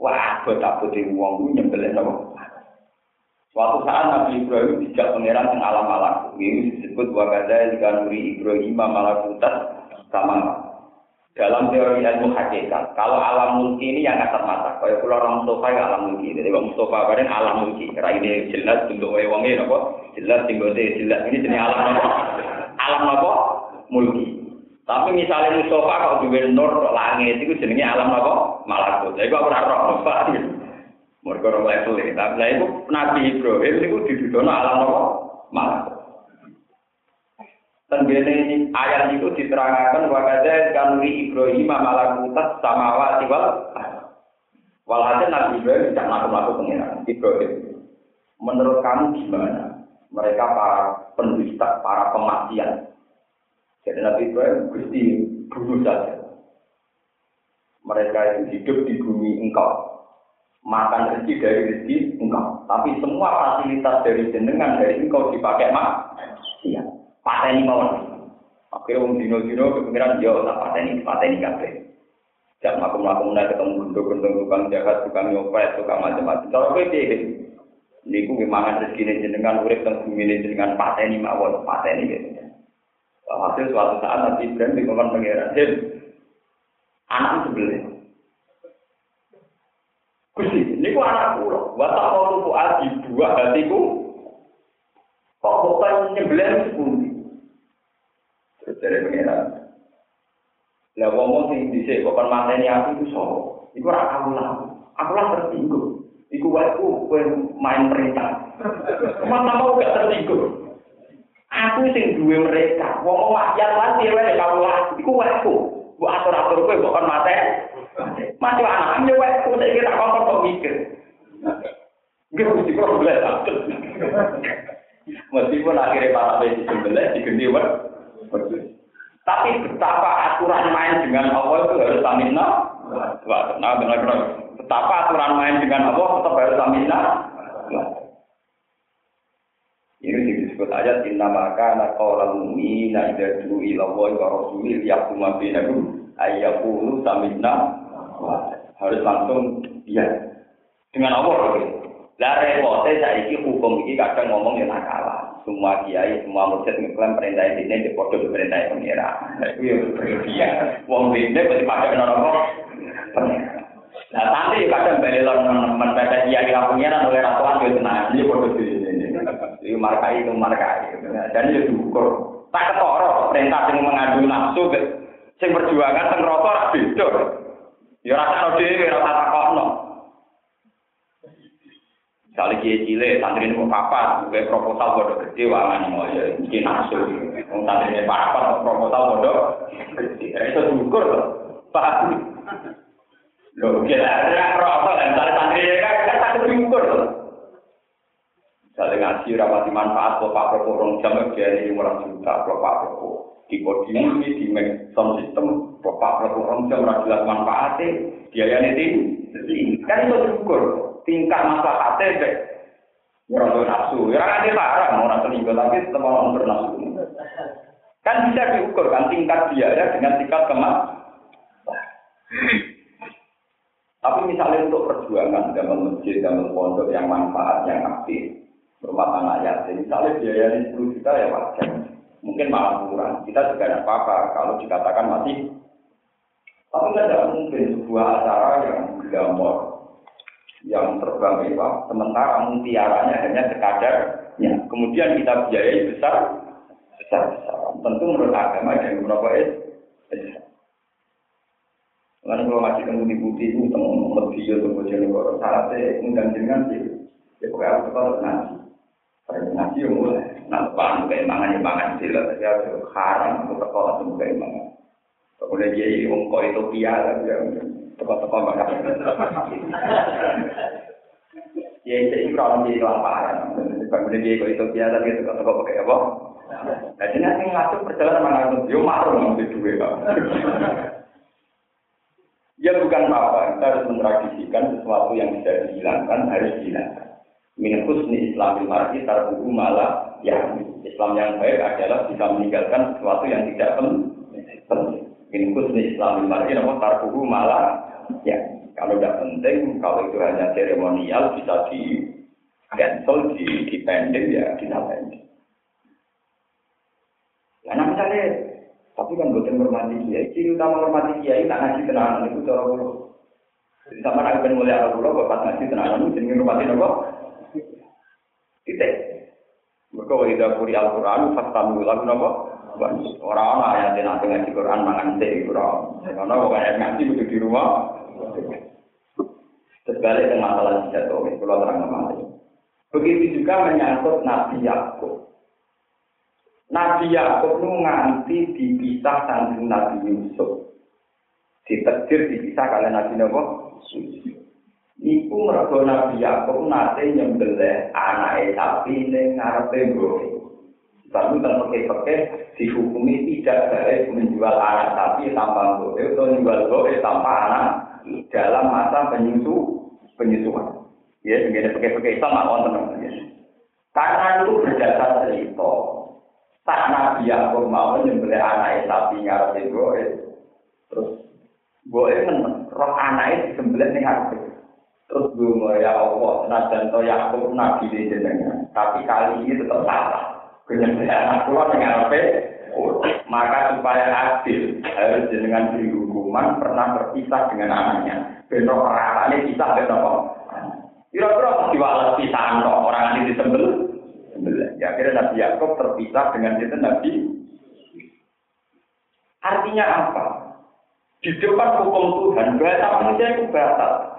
Wah, tak putih wong nyembelih nopo? Suatu saat Nabi Ibrahim dijak pangeran yang alam malaku. Ini disebut wakada jika nuri Ibrahim malakutas sama. Dalam teori ilmu hakikat, kalau alam mulki ini yang kasat mata, kayak pulau orang Mustafa yang alam mulki, jadi Bang Mustafa kemarin alam mulki, karena ini jelas wong ini nopo, jelas tinggal jelas. Ini jenis alam nopo, alam nopo mulki. Tapi misalnya Mustafa kalau di nur langit itu jenisnya alam nopo malakut, jadi aku ora roh, Mereka orang level ini. Tapi lah itu Nabi Ibrahim itu didudono alam apa? Malah. Dan ini ayat itu diterangkan wakada kanuri Ibrahim malakutas samawati wal Walhasil Nabi Ibrahim tidak melakukan pengiran Ibrahim. Menurut kamu gimana? Mereka para pendusta, para pemaksiat. Jadi Nabi Ibrahim gusti bunuh saja. Mereka itu hidup di bumi engkau makan rezeki dari rezeki engkau. Tapi semua fasilitas dari jenengan dari engkau dipakai mak. Iya. Pateni mawon. Oke, wong dino-dino kepikiran yo tak pateni, pateni kabeh. Jak makum-makum mulai ketemu gendong-gendong tukang jahat, tukang nyopet, tukang macam-macam. Kalau kowe piye? Niku memang rezeki jenengan urip teng bumi jenengan pateni mawon, pateni gitu. Hasil suatu saat nanti Ibrahim dikongkon pangeran, anak sebelah Gusti, niku anak kula. Wa tuku aji buah hatiku. Kok bukan nyembelih sepundi? Terus dari pengiran. Lah ngomong sing dhisik kok kon mateni aku iku sapa? Iku ora aku lah. Aku lah tertinggal. Iku ku main perintah. Masa mau gak tertinggal. Aku sing duwe mereka. Wong maksiat lan dhewe kamu lah. Iku Bu atur-atur kok kon mateni. Masih anak yo wae ku nek tak kok mikir. Gak mesti kok boleh Meskipun akhirnya para besi sebelah diganti Tapi betapa aturan main dengan Allah itu harus stamina. Wah, nah, benar-benar. Betapa aturan main dengan Allah tetap harus stamina. Ini disebut ayat inna maka orang mu'mina idza du'u ila Allah wa rasulih yaquma bainahum ayyaqulu samina harus langsung iya dengan Allah lah repote saiki hukum iki kadang ngomong ya kalah. Semua kiai, semua mursyid ngeklaim perintah ini di di perintah pengira. Itu ya berlebihan. Wong ini pasti pakai nono Nah, nanti kadang belok teman pada kiai yang pengira oleh ratuan itu tenang. Ini foto di sini. Markai itu markai. Dan itu diukur. Tak ketoro perintah yang mengadu nafsu, sing perjuangan sing rata beda. Ya rasa dhewe, rasa takokno. Misalnya kiai cilik, santri ini mau papat, kayak proposal bodoh gede, wangan mau ya, mungkin nasu. Mau santri ini papat, proposal bodoh gede. Itu syukur loh, pak. Loh, kira ada proposal, misalnya santri ini kan, kan tak syukur loh. Misalnya ngaji, rapati manfaat, kalau pak Propo rong jam, dia ini orang juta, kalau pak Propo. Di podium ini, di sound system, kalau pak Propo rong jam, orang jelas manfaatnya, dia yang ini, kan itu syukur tingkat masalah deh. Orang nafsu, ya kan dia larang orang selingkuh tapi tetap orang bernafsu. Kan bisa diukur kan tingkat dia ya dengan tingkat kemas. Tapi misalnya untuk perjuangan dalam masjid, dalam pondok yang manfaat, yang aktif, rumah tangga yatim, misalnya biayanya 10 juta ya wajar. Mungkin malah kurang. Kita juga tidak apa-apa kalau dikatakan masih. Tapi tidak mungkin sebuah acara yang glamor, yang terbang mewah, sementara mutiaranya hanya sekadar, ya. kemudian kita biayai besar, besar besar. Tentu menurut agama dan berapa es, Lalu kalau masih temu di itu, temu lebih ya, temu jadi orang syaratnya undang jenengan sih, ya pokoknya aku tetap nanti. Nanti yang mulai, nah depan keimangan imangan sila, tapi aku haram, aku sekolah temu keimangan. Kemudian dia ngomong kok itu piala, teko-teko bakal. Ya itu kalau di lapangan, kemudian dia itu biasa gitu teko-teko pakai apa? Jadi nanti ngatur perjalanan mana itu, yo maru nanti dua Ya bukan apa, kita harus mentradisikan sesuatu yang bisa dihilangkan harus dihilangkan. Min husni Islamil mar'i tarbuhu malah ya Islam yang baik adalah bisa meninggalkan sesuatu yang tidak penting. Min husni Islamil mar'i nama tarbuhu malah Ya, kalau tidak penting, kalau itu hanya seremonial bisa di cancel, di, di pending ya kita pending. Nah, misalnya, tapi kan bukan menghormati kiai, ciri utama menghormati kiai tak ngaji tenanan itu cara. Jadi sama nak mulia Allah pulau, bapak ngaji tenanan itu jadi menghormati nopo. Titik. Mereka wajib kuri Al-Quran, fastamu lagu nopo. Orang-orang yang nanti ngaji Quran mangan teh Quran. Karena orang ngaji itu di rumah. Terbalik dengan masalah jatuh, kalau terang nama Begitu juga menyangkut Nabi Yakub. Nabi Yakub itu nganti dipisah dengan Nabi Yusuf. Ditekdir dipisah kalian Nabi Nabi Iku mergo Nabi Yakub nate nyembelih anake sapi ning ngarepe mbok. Tapi kan pakai-pakai dihukumi tidak boleh menjual anak sapi tanpa mbok atau menjual mbok tanpa anak dalam masa penyusu penyusuan. Ya, dengan pakai-pakai Islam nggak wonten ya. Karena itu berdasar cerita. Tak Nabi Yakub mau menyembelih anak sapi ngarep itu, terus gue kan roh anak itu disembelih nih harus terus gue ya Allah, senajan to Yakub Nabi di jenengan, tapi kali ini tetap salah. Penyembelih anak pulau dengan apa? Maka supaya adil harus jenengan diri hukuman pernah berpisah dengan anaknya. Bentuk perasaan pisah apa? Kira-kira diwales pisahan kok orang ini disembel. Ya Akhirnya Nabi Yakub terpisah dengan itu Nabi. Artinya apa? Di depan hukum Tuhan, bahasa manusia itu batal.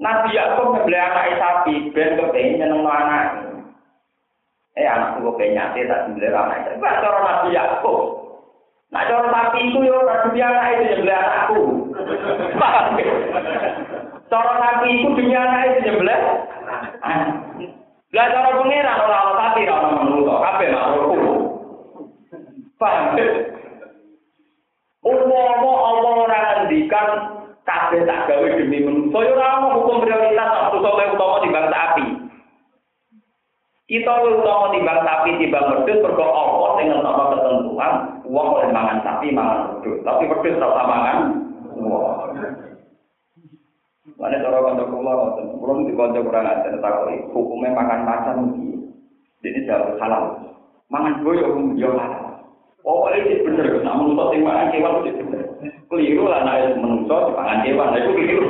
Nabi Yakub membeli anak sapi, ben kepengen nyeneng anak. Eh anak gue penyakit tak sembelih anak. Bahasa orang Nabi Yakub. Nah cara sapi itu ya orang dunia anak itu nyembelih anakku. Cara sapi itu dunia anak itu nyembelih. Lah cara pengiran kabeh tak gawe demi manusa ya ora ono hukum prioritas manusa kaya utama timbang sapi. Kita utama timbang sapi timbang wedhus mergo apa sing ngetokno ketentuan wong oleh mangan sapi mangan wedhus, tapi wedhus ora mangan wong. Mana cara kanca kula ngoten, kula di kanca kurang ajar takoki hukume makan macan iki. Jadi jauh halal. Mangan boyo yo halal. Pokoknya itu bener, nak menusuk sing mangan kewan itu bener. Keliru lah nak menusuk di pangan kewan, itu keliru.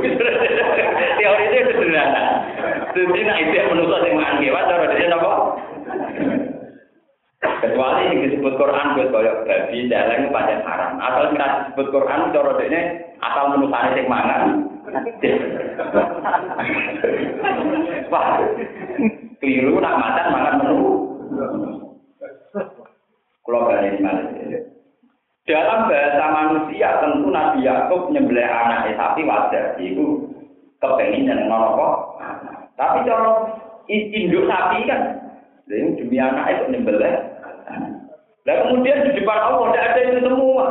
Teori itu sederhana. Jadi nak itu menusuk sing mangan kewan, cara dia apa? Kecuali yang disebut Quran buat koyok babi, celeng, panjang haram. Asal kita disebut Quran, cara dia asal menusuk sing mangan. Wah, keliru nak macan mangan menu. Kalau balik Dalam bahasa manusia tentu Nabi Yakub nyembelih anak sapi wajar. Itu kepengen yang apa? Tapi kalau induk sapi kan, ini demi anak itu nyembelih. Dan kemudian di depan Allah tidak ada itu semua.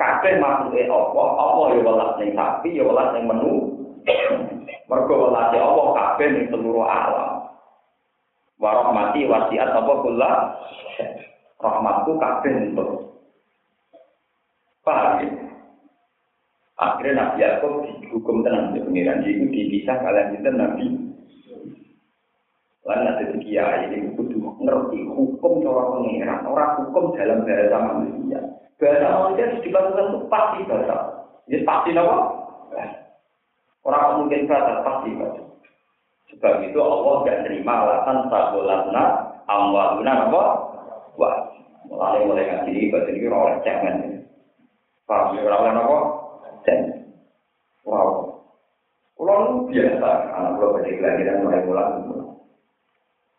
Kabeh makhluknya Allah, Allah ya welas ning sapi, ya welas ning menu. Mergo welas Allah kabeh ning seluruh alam. Warahmati wasiat apa kula rahmatku kabeh untuk paham ya? Akhirnya Nabi Yakub dihukum tenang di pengiran itu dipisah kalian itu Nabi. Lalu nanti kiai ini kudu ngerti hukum cara pengiran, orang hukum dalam bahasa manusia. Bahasa manusia dibantukan itu pasti bahasa. Ini pasti apa? Orang mungkin bahasa pasti bahasa. Sebab itu Allah tidak terima alasan sabulatna amwaluna apa? Wah, mulai mulai ngaji ini bahasa ini orang jangan. Paham ya orang apa? Jangan. Wow. Pulau biasa, anak pulau pada kelahiran mulai pulang.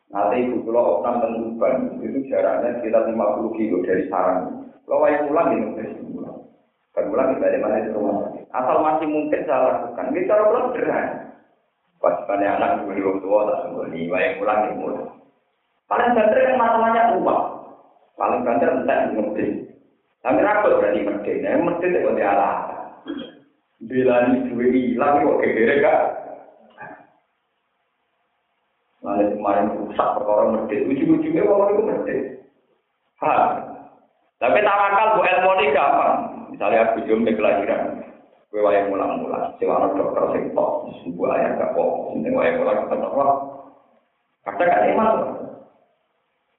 Nanti ibu pulau Oknam Tentuban itu jaraknya sekitar 50 kilo dari sarang. Kalau yang pulang ini dari pulang. Kan pulang kita di mana di rumah Asal masih mungkin saya lakukan. Ini cara pulang sederhana. Wajibannya anak ibu di tua tak sungguh nih. Yang pulang ini mudah. Paling banter kan masalahnya uang. Paling banter entah ngerti. Tapi rapat berarti ngerti. Nah, ngerti itu dia alah. Bila ini duit hilang, kok kira gak? Lalu kemarin rusak perkara ngerti. Ujung-ujungnya orang itu ngerti. Hah? Tapi tawakal bu ilmu ini gampang. Misalnya aku jom kelahiran. Gue wayang mulang-mulang. Sewa dokter sing tok. Sebuah ayah gak kok. Sinting wayang mulang apa? Kadang gak iman.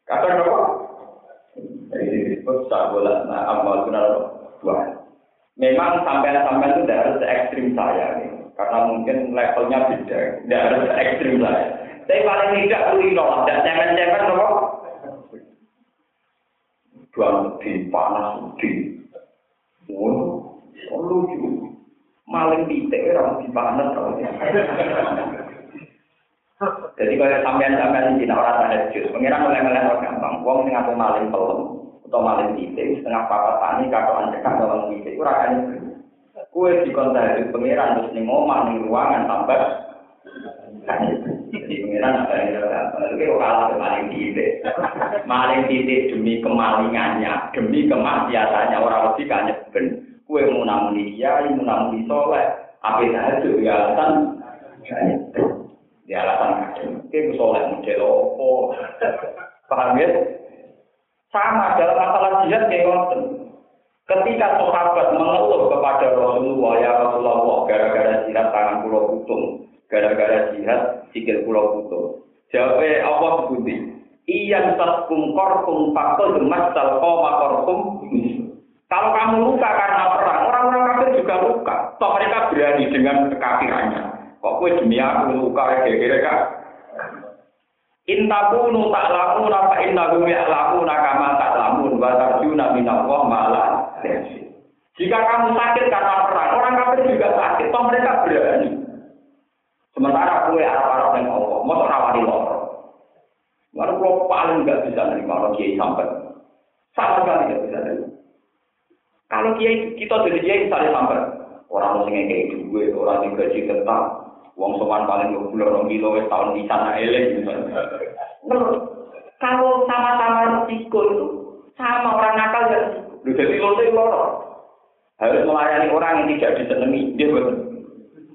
Kadang apa? Disebut nah amal benar dua. Memang sampai-sampai itu tidak harus ekstrim saya nih. Karena mungkin levelnya beda. Tidak harus ekstrim saya. Tapi paling tidak kulino lah. Dan cemen-cemen apa? Dua di panas di. Oh, lucu. Maling titik orang di panas kalau Jadi kalau sampean-sampean di sini orang ada jus, pengiran mulai-mulai orang gampang. Wong sing aku maling atau maling titik, setengah papat tani, katoan cekak dalam titik, itu rasanya Kue di kontak itu pengiran terus nih ngomong nih ruangan tambah. Jadi pengiran ada yang ada, itu kalah maling titik. Maling titik demi kemalingannya, demi kemaksiatannya orang lebih kanya ben. Kue mau namun dia, mau namun soleh, apa itu ya alasan? Di alasan. Itu soleh model opo. Paham ya? Sama dalam masalah jihad kayak. Ketika sahabat mengeluh kepada Rasulullah, ya Rasulullah, gara-gara jihad tangan pulau putung, gara-gara jihad sikil pulau putung. Jawabnya Allah sebuti, Iyan taskum korkum fakul demas salko makorkum Kalau kamu luka karena perang, orang-orang kafir juga luka. Toh mereka berani dengan kekafirannya. Kok kue demi aku luka kira-kira kak? Intakunu tak lamu napa innakum ya'lamuna kama tak lamun wa tarjuna minallah malah Jika kamu sakit karena perang, orang kafir juga sakit, toh mereka berani. Sementara kue arah-arah yang Allah, mau rawani lor. Lalu kalau paling nggak bisa nerima orang kiai sampai, sama sekali nggak bisa nerima. Kalau kiai kita jadi kiai misalnya sampai, orang yang kayak gue, orang yang gaji tetap, Wong sowan paling puluh orang kilo wes tahun di sana elek Kalau sama-sama risiko itu sama orang nakal ya. Lu jadi lo loro. Harus melayani orang yang tidak disenangi. Dia betul.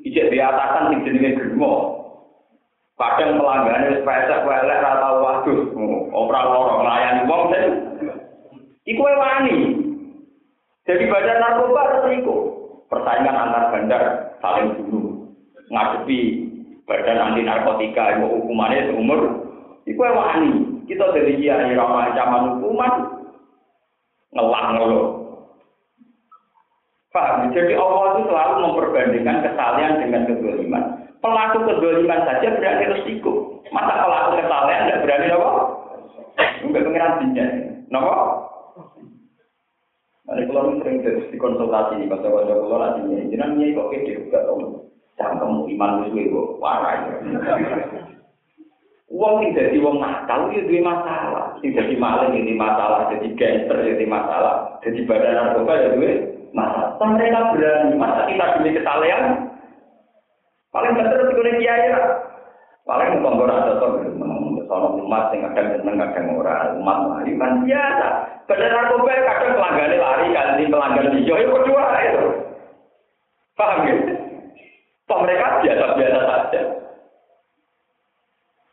Ijek di atasan sing jenenge germo. Kadang pelanggan wis pesek elek ra tau waduh. Ora loro melayani wong sing iku wani. Jadi badan narkoba risiko. Persaingan antar bandar saling bunuh ngadepi badan anti narkotika yang hukumannya seumur itu wani kita dari kiai ramah ancaman hukuman ngelang lo Paham? Jadi Allah itu selalu memperbandingkan kesalahan dengan kezaliman. Pelaku kezaliman saja berani resiko. Masa pelaku kesalahan tidak berani apa? Enggak pengiran dunia. Kenapa? Nah, kalau sering dikonsultasi nih, kata-kata kalau nantinya, jangan nyai kok kede juga. Cangkem iman wis kowe kok warai. Wong sing dadi wong nakal iki duwe masalah. Sing dadi maling iki masalah, dadi gangster iki masalah, dadi badan narkoba ya duwe masalah. Mereka berani, masa kita demi kesalehan? Paling bener itu kiai lah. Paling monggo ora cocok sono umat sing kadang seneng kadang ora umat mari kan biasa. Badan narkoba kadang pelanggane lari ganti pelanggan hijau ya kedua itu. Paham ya? Toh mereka biasa-biasa saja.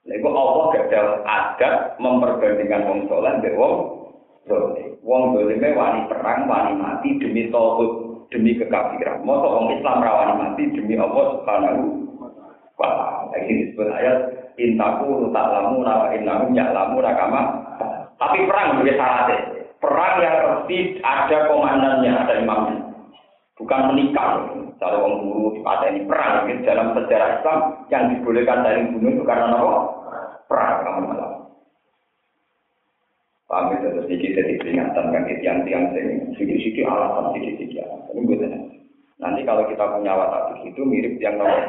Lalu Allah gagal adat memperbandingkan wong soleh dengan wong zolim. Wong zolim wani perang, wani mati demi tauhid, demi kekafiran. Masa wong Islam rawani mati demi Allah Subhanahu wa taala. Ini disebut ayat intaku tak lamu nawa innahum lamu nakama. Tapi perang sebagai syaratnya. Perang yang pasti ada komandannya, ada imamnya. Bukan menikah. Kalau orang guru ini perang, gitu. dalam sejarah Islam yang dibolehkan dari bunuh itu karena apa? Perang kamu malam. Paham itu terus sedikit jadi peringatan kan tiang-tiang sini sedikit-sedikit alasan sedikit-sedikit Nanti kalau kita punya watak itu mirip yang nomor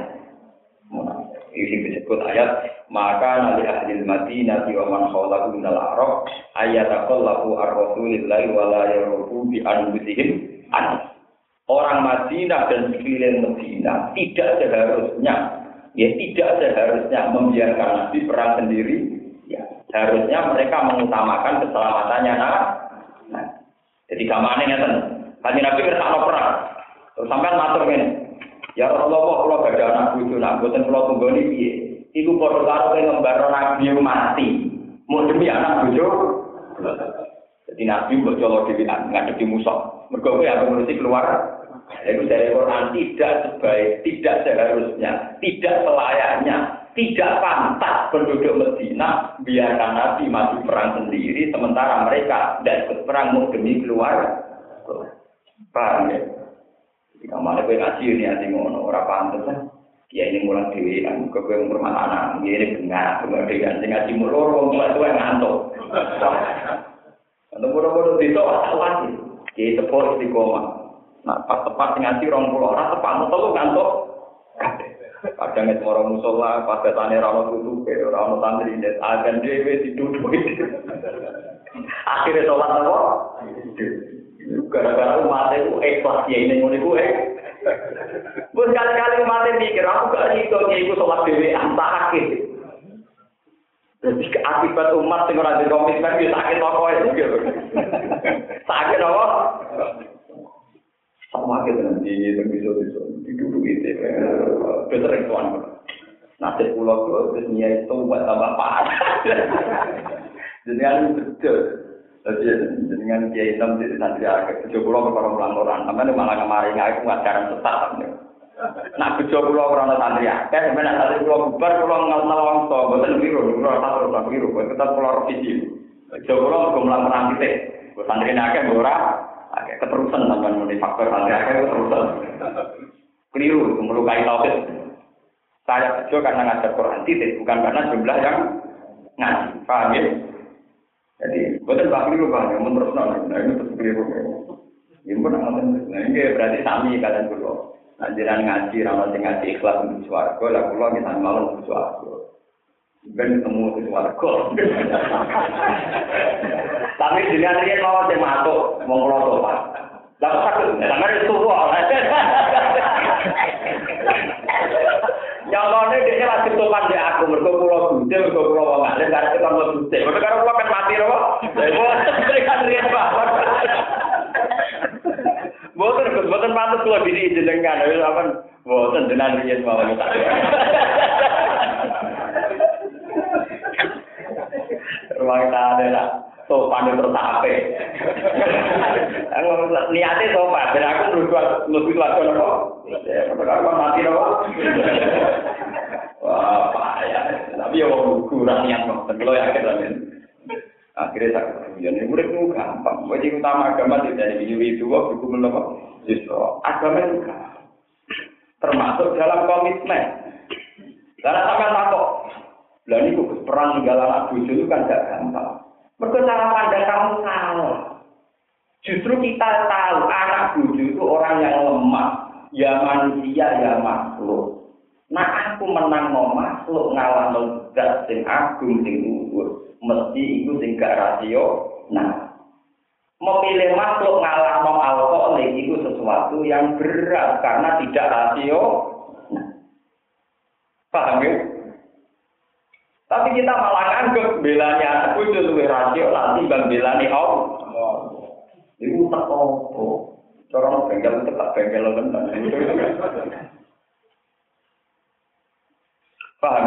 ini disebut ayat maka nanti ahli mati nanti wa man khawlahu minal arab aqallahu ar-rasulillahi wa la yaruhu bi anfusihim an Orang Madinah dan sekeliling Madinah tidak seharusnya, ya tidak seharusnya membiarkan Nabi perang sendiri. Ya, harusnya mereka mengutamakan keselamatannya nah. nah. Jadi kamane ngeten. Kanji Nabi kersakno perang. Terus sampean matur ngene. Ya Rasulullah kula badhe anak bojo nak boten kula tunggoni piye. Iku padha karo ngembar Nabi mati. Mau demi anak bojo. Jadi Nabi mbok colo dhewean ngadepi musuh. Mergo kowe harus ngurusi keluar. Itu dari Quran tidak sebaik, tidak seharusnya, tidak selayaknya, tidak pantas penduduk Medina biarkan Nabi maju perang sendiri sementara mereka tidak ikut perang demi keluar. Paham ya? Jika mana gue ngaji ini hati ngono, ora pantas kan? Ya ini mulai dewi, kan gue gue umur anak, ini bengak, bengak dewi, ngaji mulur, mulai tua ngantuk. Untuk bodoh-bodoh itu asal lagi. Jadi tepuk istiqomah. Nah, pas tepat ngaji rong pulau orang tepat mau tahu ngantuk. Kadang itu orang musola, pas datanya rano tutup, rano santri, akan dewe diduduk. Akhirnya sholat apa? Gara-gara umat itu ikhlas ya ini mau ibu eh. Bus kali-kali umat mikir, aku gak itu, itu sholat dewe antah akhir. Jadi akibat umat sing ora komitmen yo sakit apa itu. Sakit apa? Sama kita nanti itu bisa bisa duduk itu. Bener itu kan. Nasib pulau itu terus niat itu buat tambah parah. Dengan betul. Jadi dengan kiai hitam di santri agak. Coba pulau kalau pulang orang, tapi malah kemarin aku ngajaran sesat. Nak bejo kula ora ana santri akeh, nak santri kula bubar kula ngelongso, mboten biru, kula tak ora biru, tetep kula revisi. Bejo kula mergo mulang menang titik. Kok santri ora akeh keterusan sampeyan muni faktor akeh keterusan. Keliru, melukai tauhid. Saya bejo karena ngajar Quran titik, bukan karena jumlah yang ngaji. Paham ya? Jadi, betul Pak Keliru Bang, yang menurut nah ini terus keliru. Ini pun nonton, nah ini berarti sami kalian dulu. Nah, jangan ngaji, ramal ngaji ikhlas untuk suaraku, lah pulau kita malu untuk suaraku. ben ketemu di suarga. Tapi dilihat dia mau dia mau mau ngelotok pak. Tapi takut, karena itu tuh oleh. Yang mau lagi tuh dia aku mergo pulau bude mergo pulau bang. Dia nggak ada tambah bude. Mereka kalau pulau kan mati loh. Jadi boleh berikan dia pak. Boten, boten pantas kalau diri jenengan. Boten, jenengan riyen mawon. Ruang ada lah. sopan itu terus ape. Niatnya sopan, dan aku berubah lebih lagi nopo. Kalau mati nopo. Wah, payah. Tapi ya mau kurang niat nopo. Kalau yakin lah Akhirnya saya kemudian ini murid itu gampang. Wajib utama agama tidak ada nyuri itu, buku menopo. Justru agama itu Termasuk dalam komitmen. Karena sampai takut. Lah ini perang tinggal anak bujuk itu kan gak gampang. Mereka cara pandang kamu salah. Justru kita tahu anak buju itu orang yang lemah. Ya manusia, ya makhluk. Nah aku menang no makhluk ngalah zat sing agung sing luhur. Mesti itu sing gak rasio. Nah, memilih makhluk ngalah no alkoholik itu sesuatu yang berat karena tidak rasio. Nah, paham ya? Tapi kita malah nganggep belanya anak bojo luwih rasional timbang belani Allah. Iku tak apa. Cara bengkel tetap bengkel tenan. Paham?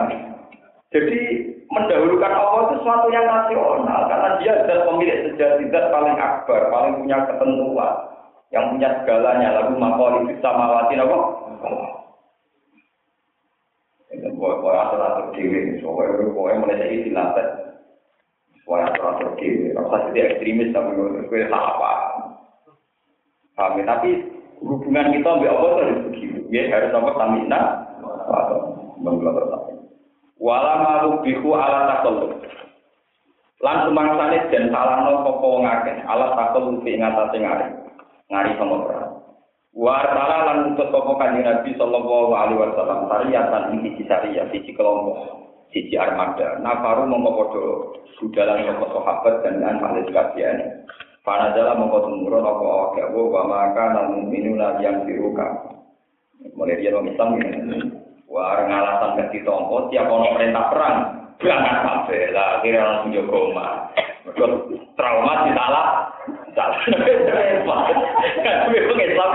Jadi mendahulukan Allah itu sesuatu yang rasional karena dia adalah pemilik sejati zat paling akbar, paling punya ketentuan, yang punya segalanya. Lalu makhluk bisa mawati apa? Pokoknya atur-atur diri, pokoknya mulai dari dilatih. Pokoknya atur-atur diri, rasa jadi ekstremis tapi gue apa. Paham Tapi hubungan kita ambil Allah itu harus begitu. Ya harus apa tamina menggelar tapi. Wala malu bihu ala sumangsane dan salahno sapa wong akeh ala takoluk ing atase ngari. Ngari sama Wartala lan utus sapa kanjeng Nabi sallallahu alaihi wasallam sariyatan ing siji sariyah siji kelompok siji armada. Nafaru mongko padha budalan sapa sahabat dan an ahli sekalian. Para dalam mongko tumurun apa akeh wa maka namun minuna yang diruka. Mulai dia wong Islam ini. Wah, ngalasan gak ditompo, tiap ono perintah perang, berangkat kabeh lah, akhirnya langsung jaga omah. Trauma salah, salah. Kan gue pengen Islam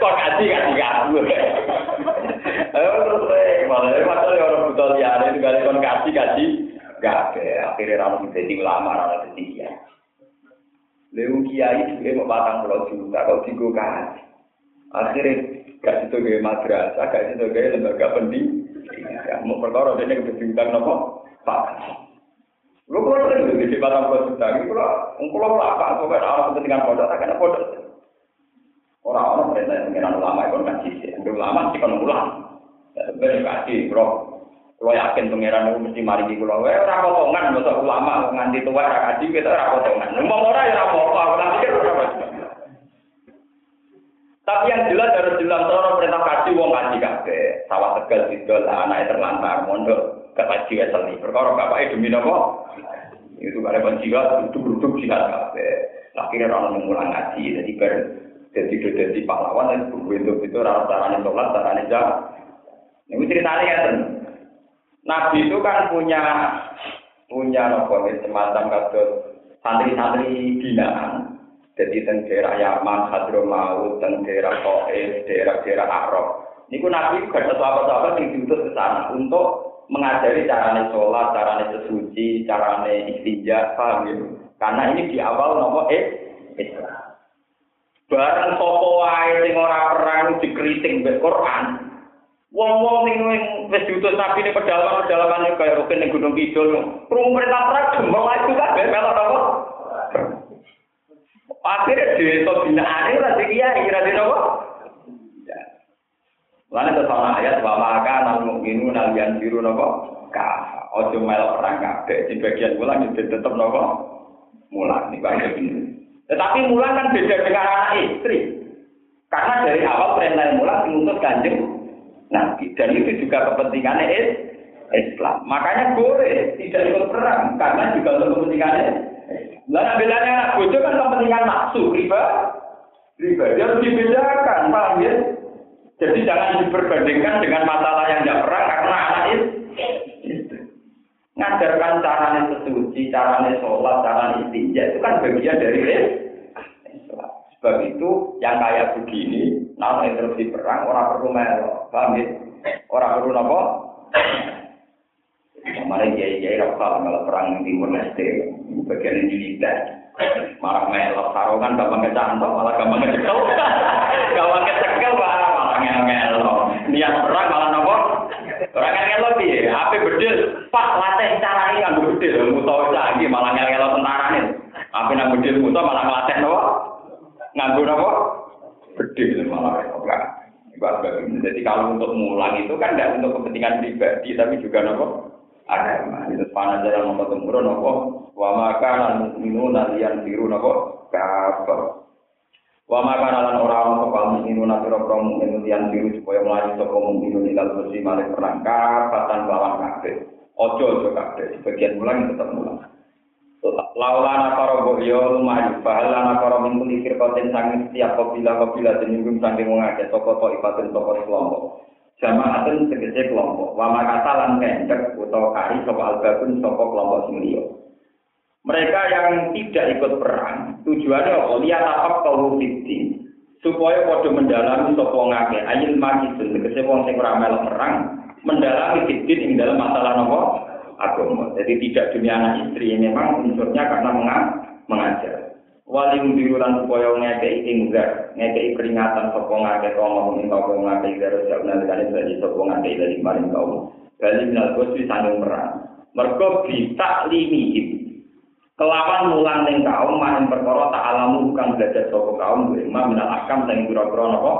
Kok kaji kaku. Eh terus malah masalah orang buta liane itu kali kon kaji kaji gak akhirnya ramu jadi ulama ramu jadi kiai. Lewu kiai juga mau batang pulau juta kok tiga kaji. Akhirnya gak itu gaya madrasah, gak itu gaya lembaga pendidikan. Mau perkara dia kebetulan nopo pak. Lu kalau kan di batang pulau ini kalau ngkulo apa? Pokoknya orang kepentingan pondok, tak kena pondok. Orang-orang perintah yang pengiran ulama itu kan sisi. Untuk ulama sih kan ulama. Ya sebenarnya kasih, bro. Kalau yakin pengiran itu mesti mari di pulau. Eh, orang potongan, masa ulama nganti tua, orang kaji, kita orang potongan. Ngomong orang ya orang potongan, orang pikir orang Tapi yang jelas harus jelas orang perintah kaji wong kaji kabeh. Sawah tegal sidol anake terlantar mondok kaji seni. Perkara bapake demi napa? Itu kare jiwa itu duduk jihad kabeh. Akhirnya orang mengulang ngaji jadi ber jadi jadi pahlawan dan itu itu rasa caranya sholat caranya jah. Ini ceritanya ya Nabi itu kan punya punya nopo semacam kasus santri-santri binaan jadi teng daerah Yaman, Hadramaut, teng daerah Taif, daerah-daerah Arab. Niku Nabi juga ada sahabat-sahabat yang diutus ke sana untuk mengajari carane sholat, carane sesuci, carane istinja, paham gitu. Karena ini di awal nopo eh Islam. Barang sopo wae sing ora perang dikritik mbek Quran. Wong-wong sing wis diutus Nabi ini pedalaman-pedalaman kaya rukin ning Gunung Kidul. Krungu perintah perang demong itu kabeh melok nopo? Akhirnya desa binaan itu rasa kiai, rasa nopo. Lalu itu sama ayat wa maka nal mukminu yang biru nopo. Ka ojo melok perang kabeh. Di bagian mulang itu tetap nopo mulang nih bang ini. Tetapi mulang kan beda dengan anak istri. Karena dari awal perintah mulang diutus kanjeng Nabi dan itu juga kepentingannya Islam. Makanya boleh tidak ikut perang karena juga untuk kepentingannya. Lalu bedanya anak bojo kan kepentingan nafsu riba, riba dia harus dibedakan, paham ya? Jadi jangan diperbandingkan dengan masalah yang tidak perang karena anak itu ngajarkan caranya sesuci, caranya sholat, caranya istinja itu kan bagian dari Islam. Sebab itu yang kayak begini, nama instruksi perang orang perlu melo, paham ya? Orang perlu apa? Kemarin kiai rasa kalau perang di Timur Leste, bagian ini tidak. Malah melok sarungan gampang kecantol, malah gampang kecekel. gampang kecekel malah ngel-ngelo. Niat perang malah nopo? Orang ngel-ngelo piye? Ape bedil? Pak, latih ini nganggo bedil, muto lagi malah tentara nih. Ape nang bedil muto malah ngelatih nopo? Nganggo nopo? Bedil malah enggak. Jadi kalau untuk mulang itu kan tidak untuk kepentingan pribadi, tapi juga nopo agama. Itu panah jalan nopo temurun nopo. Wa maka liyan biru nopo kafir. Wa maka lan ora ono sapa mukminuna pira pira mukmin liyan biru supaya mlayu sapa mukminun ilal bersih malih perang kafatan lawan kabeh. Ojo ojo kabeh, sebagian mulang tetap mulang. Laulana para boyo lumayu, bahalana para mingkuli firkotin sangin setiap kopila kopila jenyunggung sangin mengajak toko to ibatin toko kelompok. Jamaatun tegese kelompok, wama kata lan kencek utawa kari sapa albabun sapa kelompok sing liya. Mereka yang tidak ikut perang, tujuannya apa? Lihat apa kau supaya pada mendalami sapa ngake ayil majidun tegese wong sing ora perang, mendalami fitin ing dalam masalah nopo agama. Jadi tidak dunia anak istri memang unsurnya karena menga mengajar. Wali birulan supaya ngekei tinggal, ngekei peringatan sapa ngake mau minta kaum ngake dari siap nalikane dari sapa ngake dari maring kaum. Bali minal kuswi sandung perang. Mergo bisa limihim. Kelawan mulang ning kaum maring perkara tak alamu bukan belajar sapa kaum lima minal akam sing pira-pira napa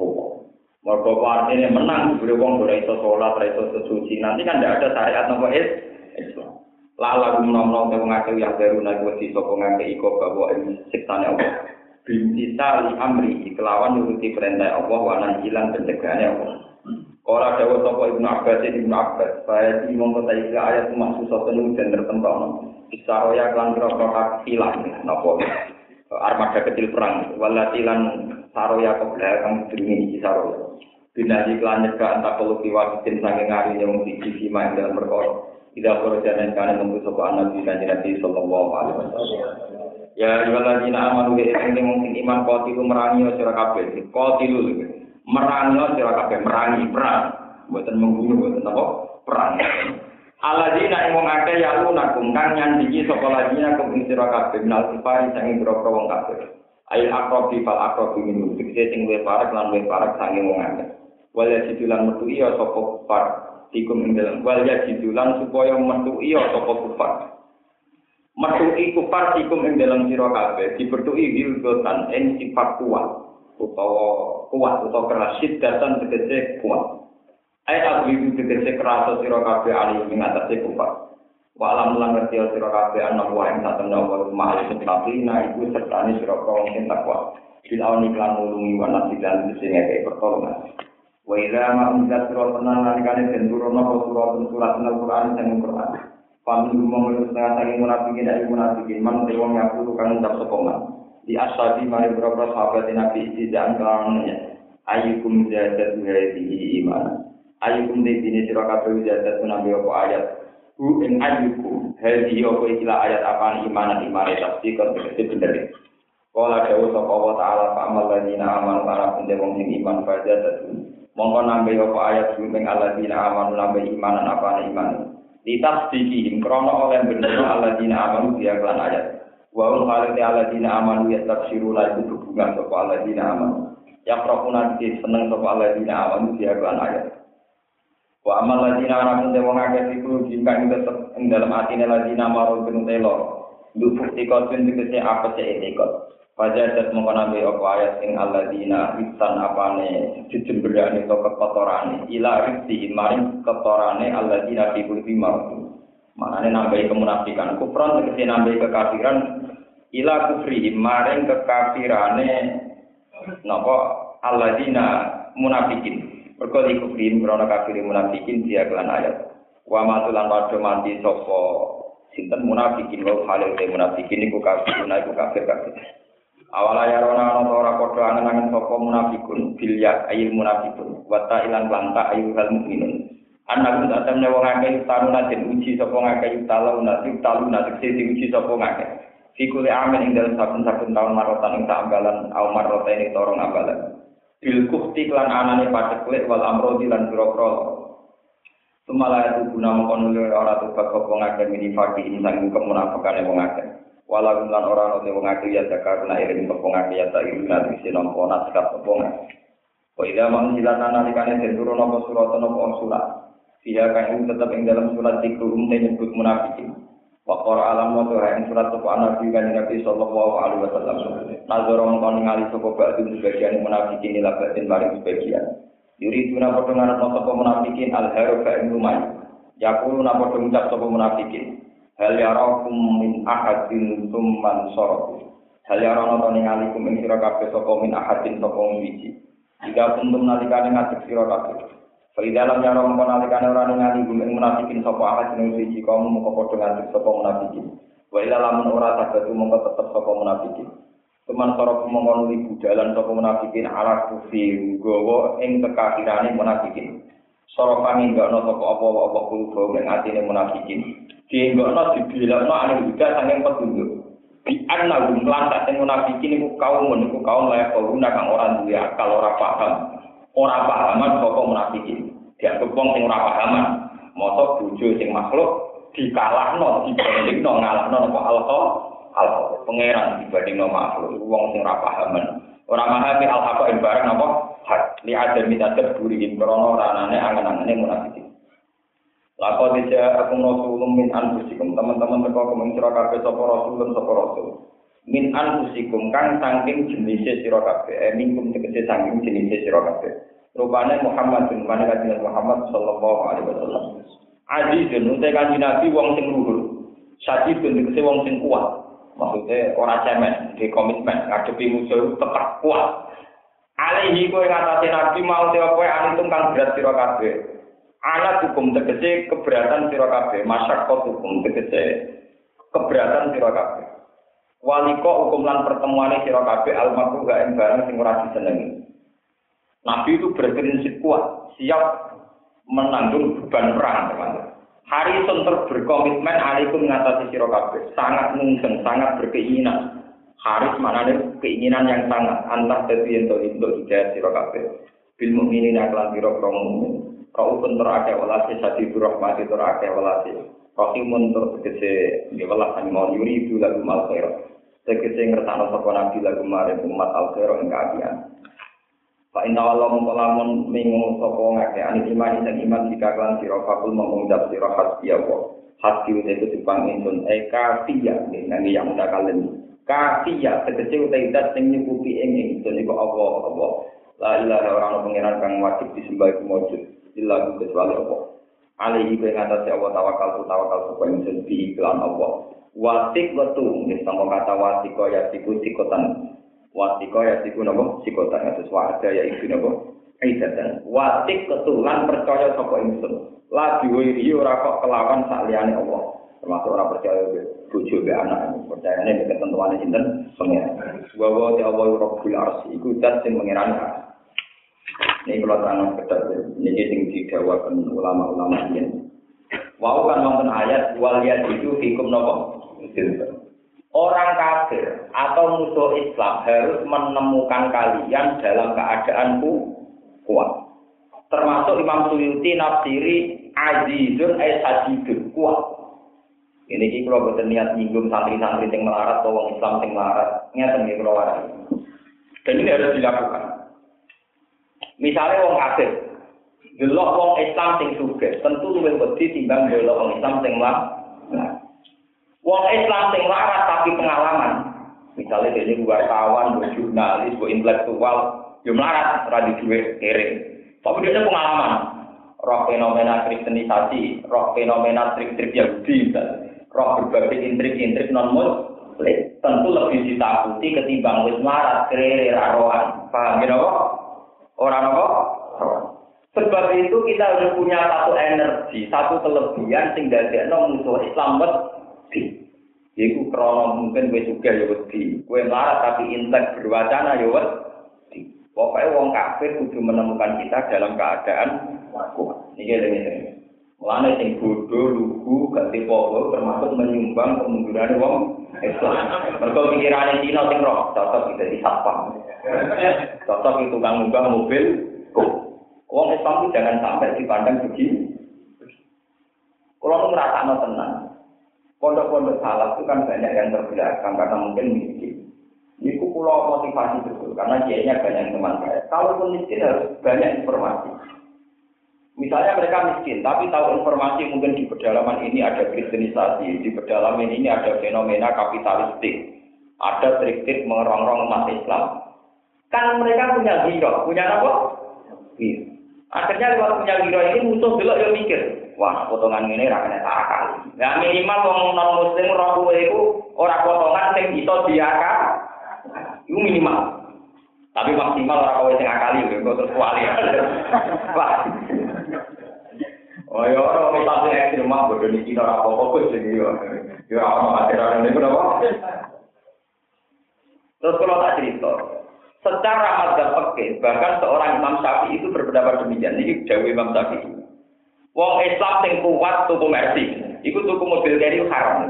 hukum. Mergo artinya menang diberi wong ora iso salat, ora iso sesuci. Nanti kan tidak ada syariat nopo Islam. Lala menom-nom te ngake yang baru nabi wedi sapa ngake iko bahwa ini siksane Allah. Binti sali amri kelawan nuruti perintah Allah wa hilang pencegahane Allah. Ora dawuh sapa Ibnu Abbas Ibnu Abbas, saya di mongko ta iki ayat maksud penuh dan tertentu. Bisa roya kelan kira-kira hilang napa. Armada kecil perang, walati lan saroya ke belakang kang dringi iki saroya. Binadi kelan nyegah antak perlu kiwasin saking ngari yang siji sima ing dalam perkara. Tidak perlu karena tentu sopa anak di Nabi Sallallahu Alaihi Wasallam. Ya, jualan jina aman udah ini mungkin iman kau tilu merangi sira kabeh. Kau tilu merangi sira kabeh merangi perang. Buatan membunuh, buatan apa? Perang. Aladina ing wong akeh ya lu nakum kang nyandingi sapa ladina kum ing sira kabeh minal sifari sange boro wong kabeh. Ail akrobi fal akrobi minum tegese sing luwih parek lan luwih parek sange wong akeh. Wal yajidulan metu iya sapa kufar tikum ing dalam wal yajidulan supaya metu iya sapa kufar. Metu kufar tikum ing dalam sira kabeh dibertuki gilgotan ing sifat kuat utawa kuat utawa keras dan tegese kuat. Ayat aku itu tegese kerasa sira kabeh ali ing atase kufar. Wa alam lan ngerti sira kabeh ana wa ing saten wa ma'al muttaqina iku sertane sira kaum sing takwa. Bil awan iklan nulungi wa nasidan sing ngeke pertolongan. Wa idza ma unzat sira tenan nalikane den turunna surat surat Al-Qur'an sing Qur'an. Pami ngomong setengah sangi munafikin dari munafikin man wong ngaku tukang ucap sekoman. Di asabi mari beberapa sahabat Nabi tidak kawannya. Ayukum zadat hadhihi iman. Ayukum de dine sira kabeh jadat nabi apa ayat? Hu ing ayukum hadi apa istilah ayat apa iman iman tafsir kan tegese bener Kala dawuh sapa Allah taala fa amal ladina aman para pun wong sing iman pada datu mongko nambe apa ayat hu ing alladzina aman nambe iman apa iman. Ditafsiri krono oleh bener alladzina aman dia kan ayat. Wa ul khalati aman ya tafsiru la itu hubungan sapa alladzina aman yang prokuna seneng sapa alladzina aman dia kan ayat Wa amal ladina ana mun wong akeh iku jika ing tetep ing dalam atine ladina marul bin telo. Du bukti kodun dikese apa sih etikot. Pada dat mengenai apa ayat ing alladzina ihsan apane jujemberane to kekotorane ila rizki maring kotorane alladzina fi kulli marul. Maknanya nambahi kemunafikan. Kufron tegese nambahi kekafiran ila kufri maring kekafirane munafikin. Mergo di kufri krana kafir munafikin dia kelan ayat. Wa matulan padha mati sapa sinten munafikin wa halil munafikin iku kafir iku kafir kafir. Awala ya rona ana ora padha angen-angen sapa munafikun bil ya ayil munafikun wa ta ilan lanta ayyuhal mukminun. Anak kita temne wong akeh taru nanti uji sapa ngakeh nanti talu nanti sing uji sapa ngakeh. Fikule amin ing dalam saben-saben tahun marotan ing tak ambalan au marotan ing torong ambalan. Bil kufti lan anane pateklik wal amrodi lan biro-biro. Sumala itu guna mengkono ora tupak apa ngakeh mini fakih ing sang kemunafikane wong akeh. Walau lan ora ono wong akeh ya zakarna iring apa ngakeh ya tak iring nanti sinompo naskah apa ngakeh. Wa idza mangsilatan nalikane den turun apa surat apa surat. Dia kan tetap yang dalam surat dikrum dan nyebut munafikin. Wakor alam wa tuha surat sopa nabi kan nabi sallallahu alaihi wasallam. Nazar orang kau ningali sopa batu sebagian munafikin ila batin bareng sebagian. Yuri tuna no sopa munafikin al haru ka lumai. Yakulu na podo ngucap sopa munafikin. Hal yarakum min ahadin summan soroku. Hal yarono to ningali kum ing sira kabeh sapa min ahadin sapa wiji. Jika kuntum nalikane ngadeg sira kabeh. Bagi dalam yang orang menalikan orang ningali gumeng munafikin sopo ahad jeneng siji kamu muka podo ngantuk sopo munafikin. Wa ila lamun ora tabatu muka tetep sopo munafikin. Teman sorok mongkon libu jalan sopo munafikin ala kufi gowo ing kekafirane munafikin. Sorok kami enggak no sopo apa-apa kulbo ing atine munafikin. Di enggak no dibilangno ane juga sanging petunjuk. Di anna gum lantas yang munafikin iku kaum iku kaum layak kau kang orang duwe akal ora paham. Ora pahaman sopo munafikin. dianggap wong sing ora pahaman moto bojo sing makhluk dikalahno dibandingno ngalahno apa alqa alqa pangeran dibandingno makhluk. Wong sing ora pahaman ora memahami al haqa ing barang apa hak. Li ada minta terburi ing krono ranane angen-angene munafikin Lako tidak aku rasulun min anfusikum. Teman-teman teko kemeng sira kabeh sapa rasulun sapa rasul min anfusikum kang saking jenis sira kabeh eh mingkum tegese saking jenis sira kabeh Rupanya Muhammad bin kajian Muhammad Sallallahu Alaihi Wasallam. Azizun, untuk kajian Nabi wong sing luhur. Sadidun, dikese wong sing kuat. Maksudnya orang cemen, di komitmen, ngadepi musuh tetap kuat. Alaihi kowe ngatasi Nabi mau tewa kowe anitung kang berat sira kabeh. Anak hukum tegese keberatan sira kabeh, masyarakat hukum tegese keberatan sira kabeh. Waliko hukum lan pertemuane sira kabeh almarhum gak ing barang sing ora disenengi. Nabi itu berprinsip kuat, siap menanggung beban perang, teman-teman. Harrison berkomitmen alaikum mengatasi siro kabeh, sangat mungkin, sangat berkeinginan. Haris mana keinginan yang sangat antah dari untuk untuk hidayah siro kabeh. Bil mukminin aklan siro kaum. Kau pun terake walasi sadi rahmati terake walasi. Rahimun tur tegese ngewelas mau yuri itu lagu mal khair. Tegese ngertakno sapa nabi lagu maring umat al khair ing kaafian. Pak Inna Allah mengkolamun minggu sopo ngake ani iman dan iman jika klan siro fakul mengucap siro hasbi Allah hasbi itu dipang insun eh kafiya nanti yang udah kalian. Kafiya tegese utai dat sing nyukupi ing insun iku Allah Allah la ilaha orang pengiran kang wajib disembah iku mujud illa kecuali Allah alaihi ngatasi Allah tawakal tawakal supaya insun di iklan Allah wasik wetu nih sama kata wasiko ya siku sikotan Wasiko ya siku nopo sikota ngatus warga ya iku nopo aidatan. Watik ketulan percaya sapa ingsun. Lagi wiri ora kok kelawan saliyane Allah. Termasuk ora percaya bojo be anak. Percayane nek ketentuane sinten pengen. Wa wa ta Allah rabbul arsy iku dat sing mengirani Ini kalau tangan ketat, ini sing didawakan ulama-ulama ini. Wau kan wonten ayat wal itu hukum nopo. Orang kafir atau musuh Islam harus menemukan kalian dalam keadaan kuat. Termasuk Imam Suyuti nafsiri azizun ay kuat. Ini iki kalau boten niat nyinggung santri-santri yang melarat atau orang Islam yang melarat, ngeten iki kula Dan ini harus dilakukan. Misalnya orang kafir, delok wong Islam sing sugih, tentu luwih wedi timbang delok wong Islam sing melarat. Wong Islam sing larat tapi pengalaman. Misalnya dia wartawan, buat jurnalis, buat intelektual, dia melarat, radi duit, kere. Tapi dia pengalaman. roh fenomena kristenisasi, roh fenomena trik-trik Yahudi, roh berbagai intrik-intrik non muslim, tentu lebih ditakuti ketimbang wis marat kerere raroan. Paham ya Orang apa? Sebab itu kita harus punya satu energi, satu kelebihan sehingga dia musuh Islam wedi. Iku krono mungkin gue juga ya wedi. Gue marah tapi intek berwacana ya wedi. Pokoknya wong kafir kudu menemukan kita dalam keadaan kuat. Ini ini. Mulane sing bodoh, lugu, gak termasuk menyumbang kemunduran wong Islam. Mergo pikirane Cina sing roh, cocok kita di satpam. Cocok itu tukang munggah mobil. Wong Islam jangan sampai dipandang begini. Kalau ngerasa tenang, Pondok-pondok salaf itu kan banyak yang terbelakang karena mungkin miskin. Ini pulau motivasi betul karena dia banyak teman saya. Kalaupun miskin harus banyak informasi. Misalnya mereka miskin, tapi tahu informasi mungkin di pedalaman ini ada kristenisasi, di pedalaman ini ada fenomena kapitalistik, ada trik-trik mengerongrong umat Islam. Kan mereka punya hero, punya apa? Iya. Akhirnya lewat punya hero ini musuh dulu yang mikir, wah potongan ini ra kena akal. Nah minimal wong non muslim roh kowe iku ora potongan sing iso diakal. Iku minimal. Tapi maksimal ora kowe sing akali yo kok terus kuali. Wah. Oh yo ora kok tak ekstrim mah bodoh niki ora apa-apa kok sing yo. Yo ora ono materan niku napa. Terus kalau tak cerita, secara mazhab fikih bahkan seorang Imam Syafi'i itu berpendapat demikian. Ini jauh Imam Syafi'i. Wong Islam sing kuat tuku mercy. Iku tuku mobil keri haram.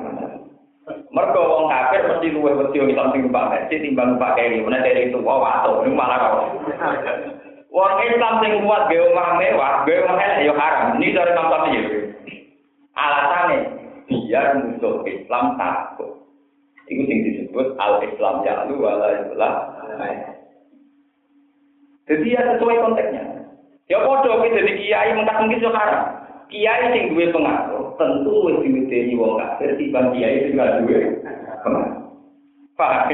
Mergo wong kafir mesti luwih wedi wong Islam sing numpak mercy timbang numpak keri. Mana dari itu wah wato, ini malah kok. Wong Islam sing kuat gawe omah mewah, gawe omah elek yo haram. Ini dari Imam Syafi'i. Alasannya biar musuh Islam takut. Itu sing disebut al-Islam ya lu wala Jadi ya sesuai konteksnya. Ya padha kita jadi kiai mengkat mungkin haram. Kiai sing duwe pengaruh tentu wis diwedeni wong kafir timbang kiai sing ora duwe pengaruh. Paham?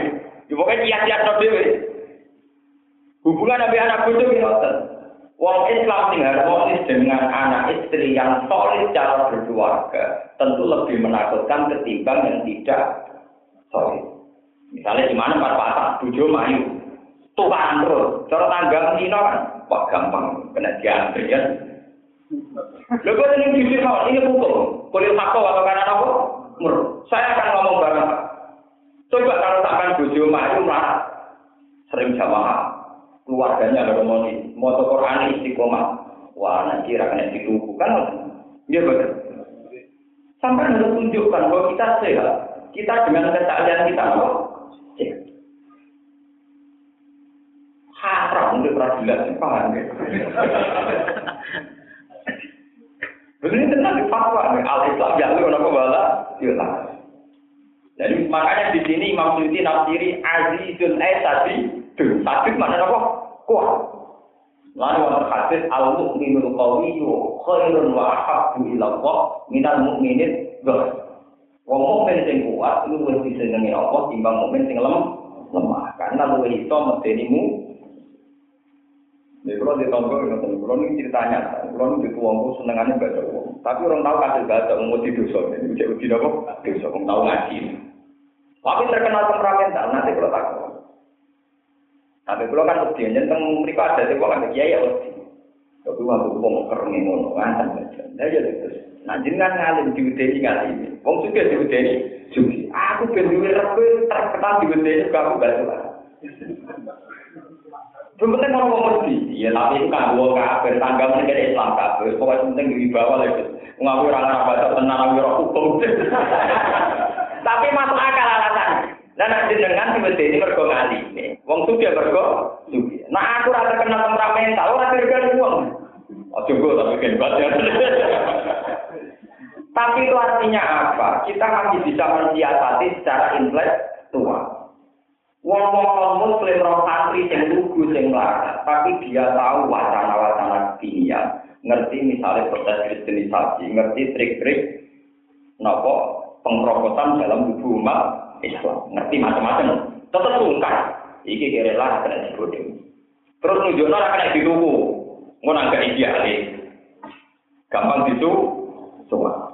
Ya pokoknya kiai-kiai dhewe. Hubungan nabi anak bodoh ini ngoten. Wong Islam sing harmonis dengan anak istri yang solid cara berkeluarga tentu lebih menakutkan ketimbang yang tidak solid. Misalnya di mana Pak Patah, tujuh mayu, tuhan terus, cara tangga kan, wah gampang, kena diantri ya. Lho kok ini jujur mau ini hukum. Kulit fakta atau karena apa? Mur. Saya akan ngomong barang. Coba kalau takkan bojo maju marah. Sering jamaah. Keluarganya ada ngomong moto Quran istiqomah. Wah, nanti kira kena dituku kan? Iya betul. Sampai harus tunjukkan bahwa kita sehat. Kita dengan kesadaran kita apa? Sehat. Haram untuk peradilan, paham ya? Begini tenang fatwa, al Islam ya lu kenapa bala? Ya Jadi makanya di sini Imam Suyuti nafsiri azizun eh tadi tuh tadi mana apa? Kuat. Lalu wonten hadis al mukminul qawiyyu khairun wa ahabbu ila minal mukminin ghafir. Wong mukmin sing kuat luwih disenengi Allah timbang mukmin sing lemah. Karena luwih iso medenimu Ya kalau di tonggo ini, kalau ini ceritanya, kalau ini tuangku senengannya baca uang. Tapi orang tahu kasih baca uang di dosa, ini bisa uji apa? Dosa, orang tahu ngaji. Tapi terkenal temperamental, nanti kalau tak Tapi kalau kan uji, tentang mereka ada di bawah kiai ya uji. Tapi waktu uang kering ngono, ngancam aja. Nah ya terus, nah jenengan ngalim diudeni ini. Wong suka diudeni, suci. Aku ben duwe terkenal diudeni, aku gak suka. Penting orang mau mesti. Ya tapi itu kan gua kafir, tangga menjadi Islam kafir. Pokoknya penting di bawah lagi. Ngaku orang Arab baca tenang, ngaku orang hukum. Tapi masuk akal alasan. Dan dengan tiba ini mergo ngali. Wong suci mergo suci. Nah aku rasa kenal temperamental, orang tergana uang. Oh coba tapi kan baca. Tapi itu artinya apa? Kita masih bisa mensiasati secara intelektual. Wong-wong muslim roh santri sing lugu sing melarat, tapi dia tahu wacana-wacana dunia, ngerti misalnya proses kristenisasi, ngerti trik-trik nopo pengkerokosan dalam tubuh umat Islam, ngerti macam-macam. Tetap sungkan, iki kira lah kena dibodoh. Terus nunjukno ora kena dituku, ngono agak idealis. gampang disu suwak.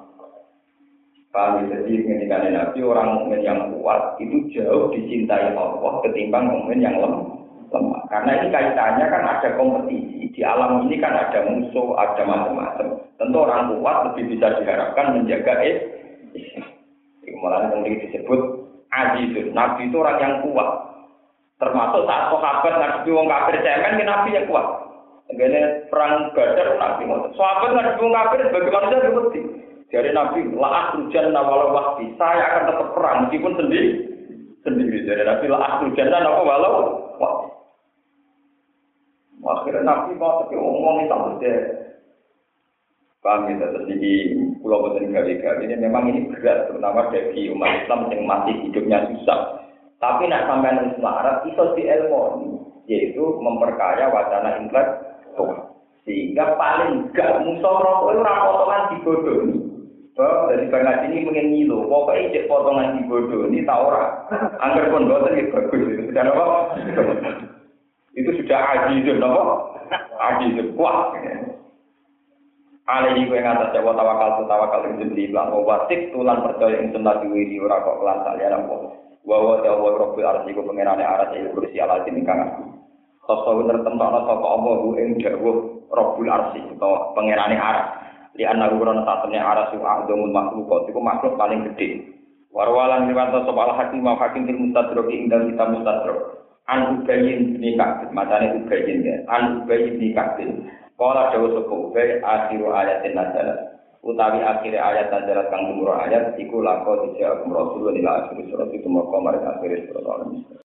Paham ya? Jadi mengenai Nabi orang mukmin yang kuat itu jauh dicintai Allah ketimbang mukmin yang lemah. lemah. Karena ini kaitannya kan ada kompetisi di alam ini kan ada musuh, ada macam-macam. Tentu orang kuat lebih bisa diharapkan menjaga eh. Malah yang disebut Azizun. Nabi itu orang yang kuat. Termasuk saat sahabat ngadepi wong kafir cemen, Nabi yang kuat. Begini perang Badar Nabi ngotot. Sahabat ngadepi wong kafir manusia seperti dari Nabi, laat hujan nawala wakti. Saya akan tetap perang meskipun sendiri. Sendiri. Dari Nabi, laat hujan nawala walau. Akhirnya Nabi mau tapi ngomong itu. Paham ya, terus di Pulau Boten Gawe ini memang ini berat, terutama bagi umat Islam yang masih hidupnya susah. Tapi nak sampai nulis Arab, itu di ilmu yaitu memperkaya wacana intelektual. Sehingga paling gak musuh rokok itu potongan dibodohi. Bahwa dari bangat ini pengen ngilu, pokoknya cek potongan dibodoh ini tau ora. Angger pun boten ya bagus itu sudah apa? Itu sudah ajizun apa? Ajizun kuat. Alaihi kowe ngatas jawa tawakal tu tawakal ing jeneng lan watik tulan percaya ing sunah diwiri ora kok kelan saliyane apa. Wa wa ta wa rabbil arsi ku pengenane aras ing kursi ala sing kang aku. Sosok tertentokno sapa Allah ing dawuh Rabbul arsi utawa pengenane aras. Di anak ukuran saatnya arah suah domul makhluk, itu makhluk paling gede. Warwalan riwayat sop al hakim mau hakim til mustadrok ingdal kita mustadrok. An ubayin bin kabin, macamnya ubayin ya. An ubayin bin kabin. Kala dawa sopo ubay akhiru ayatin nazalat. Utawi akhir ayat nazalat kang umur ayat, iku lako dijawab rasulullah ila akhir surat itu mau komar akhir surat al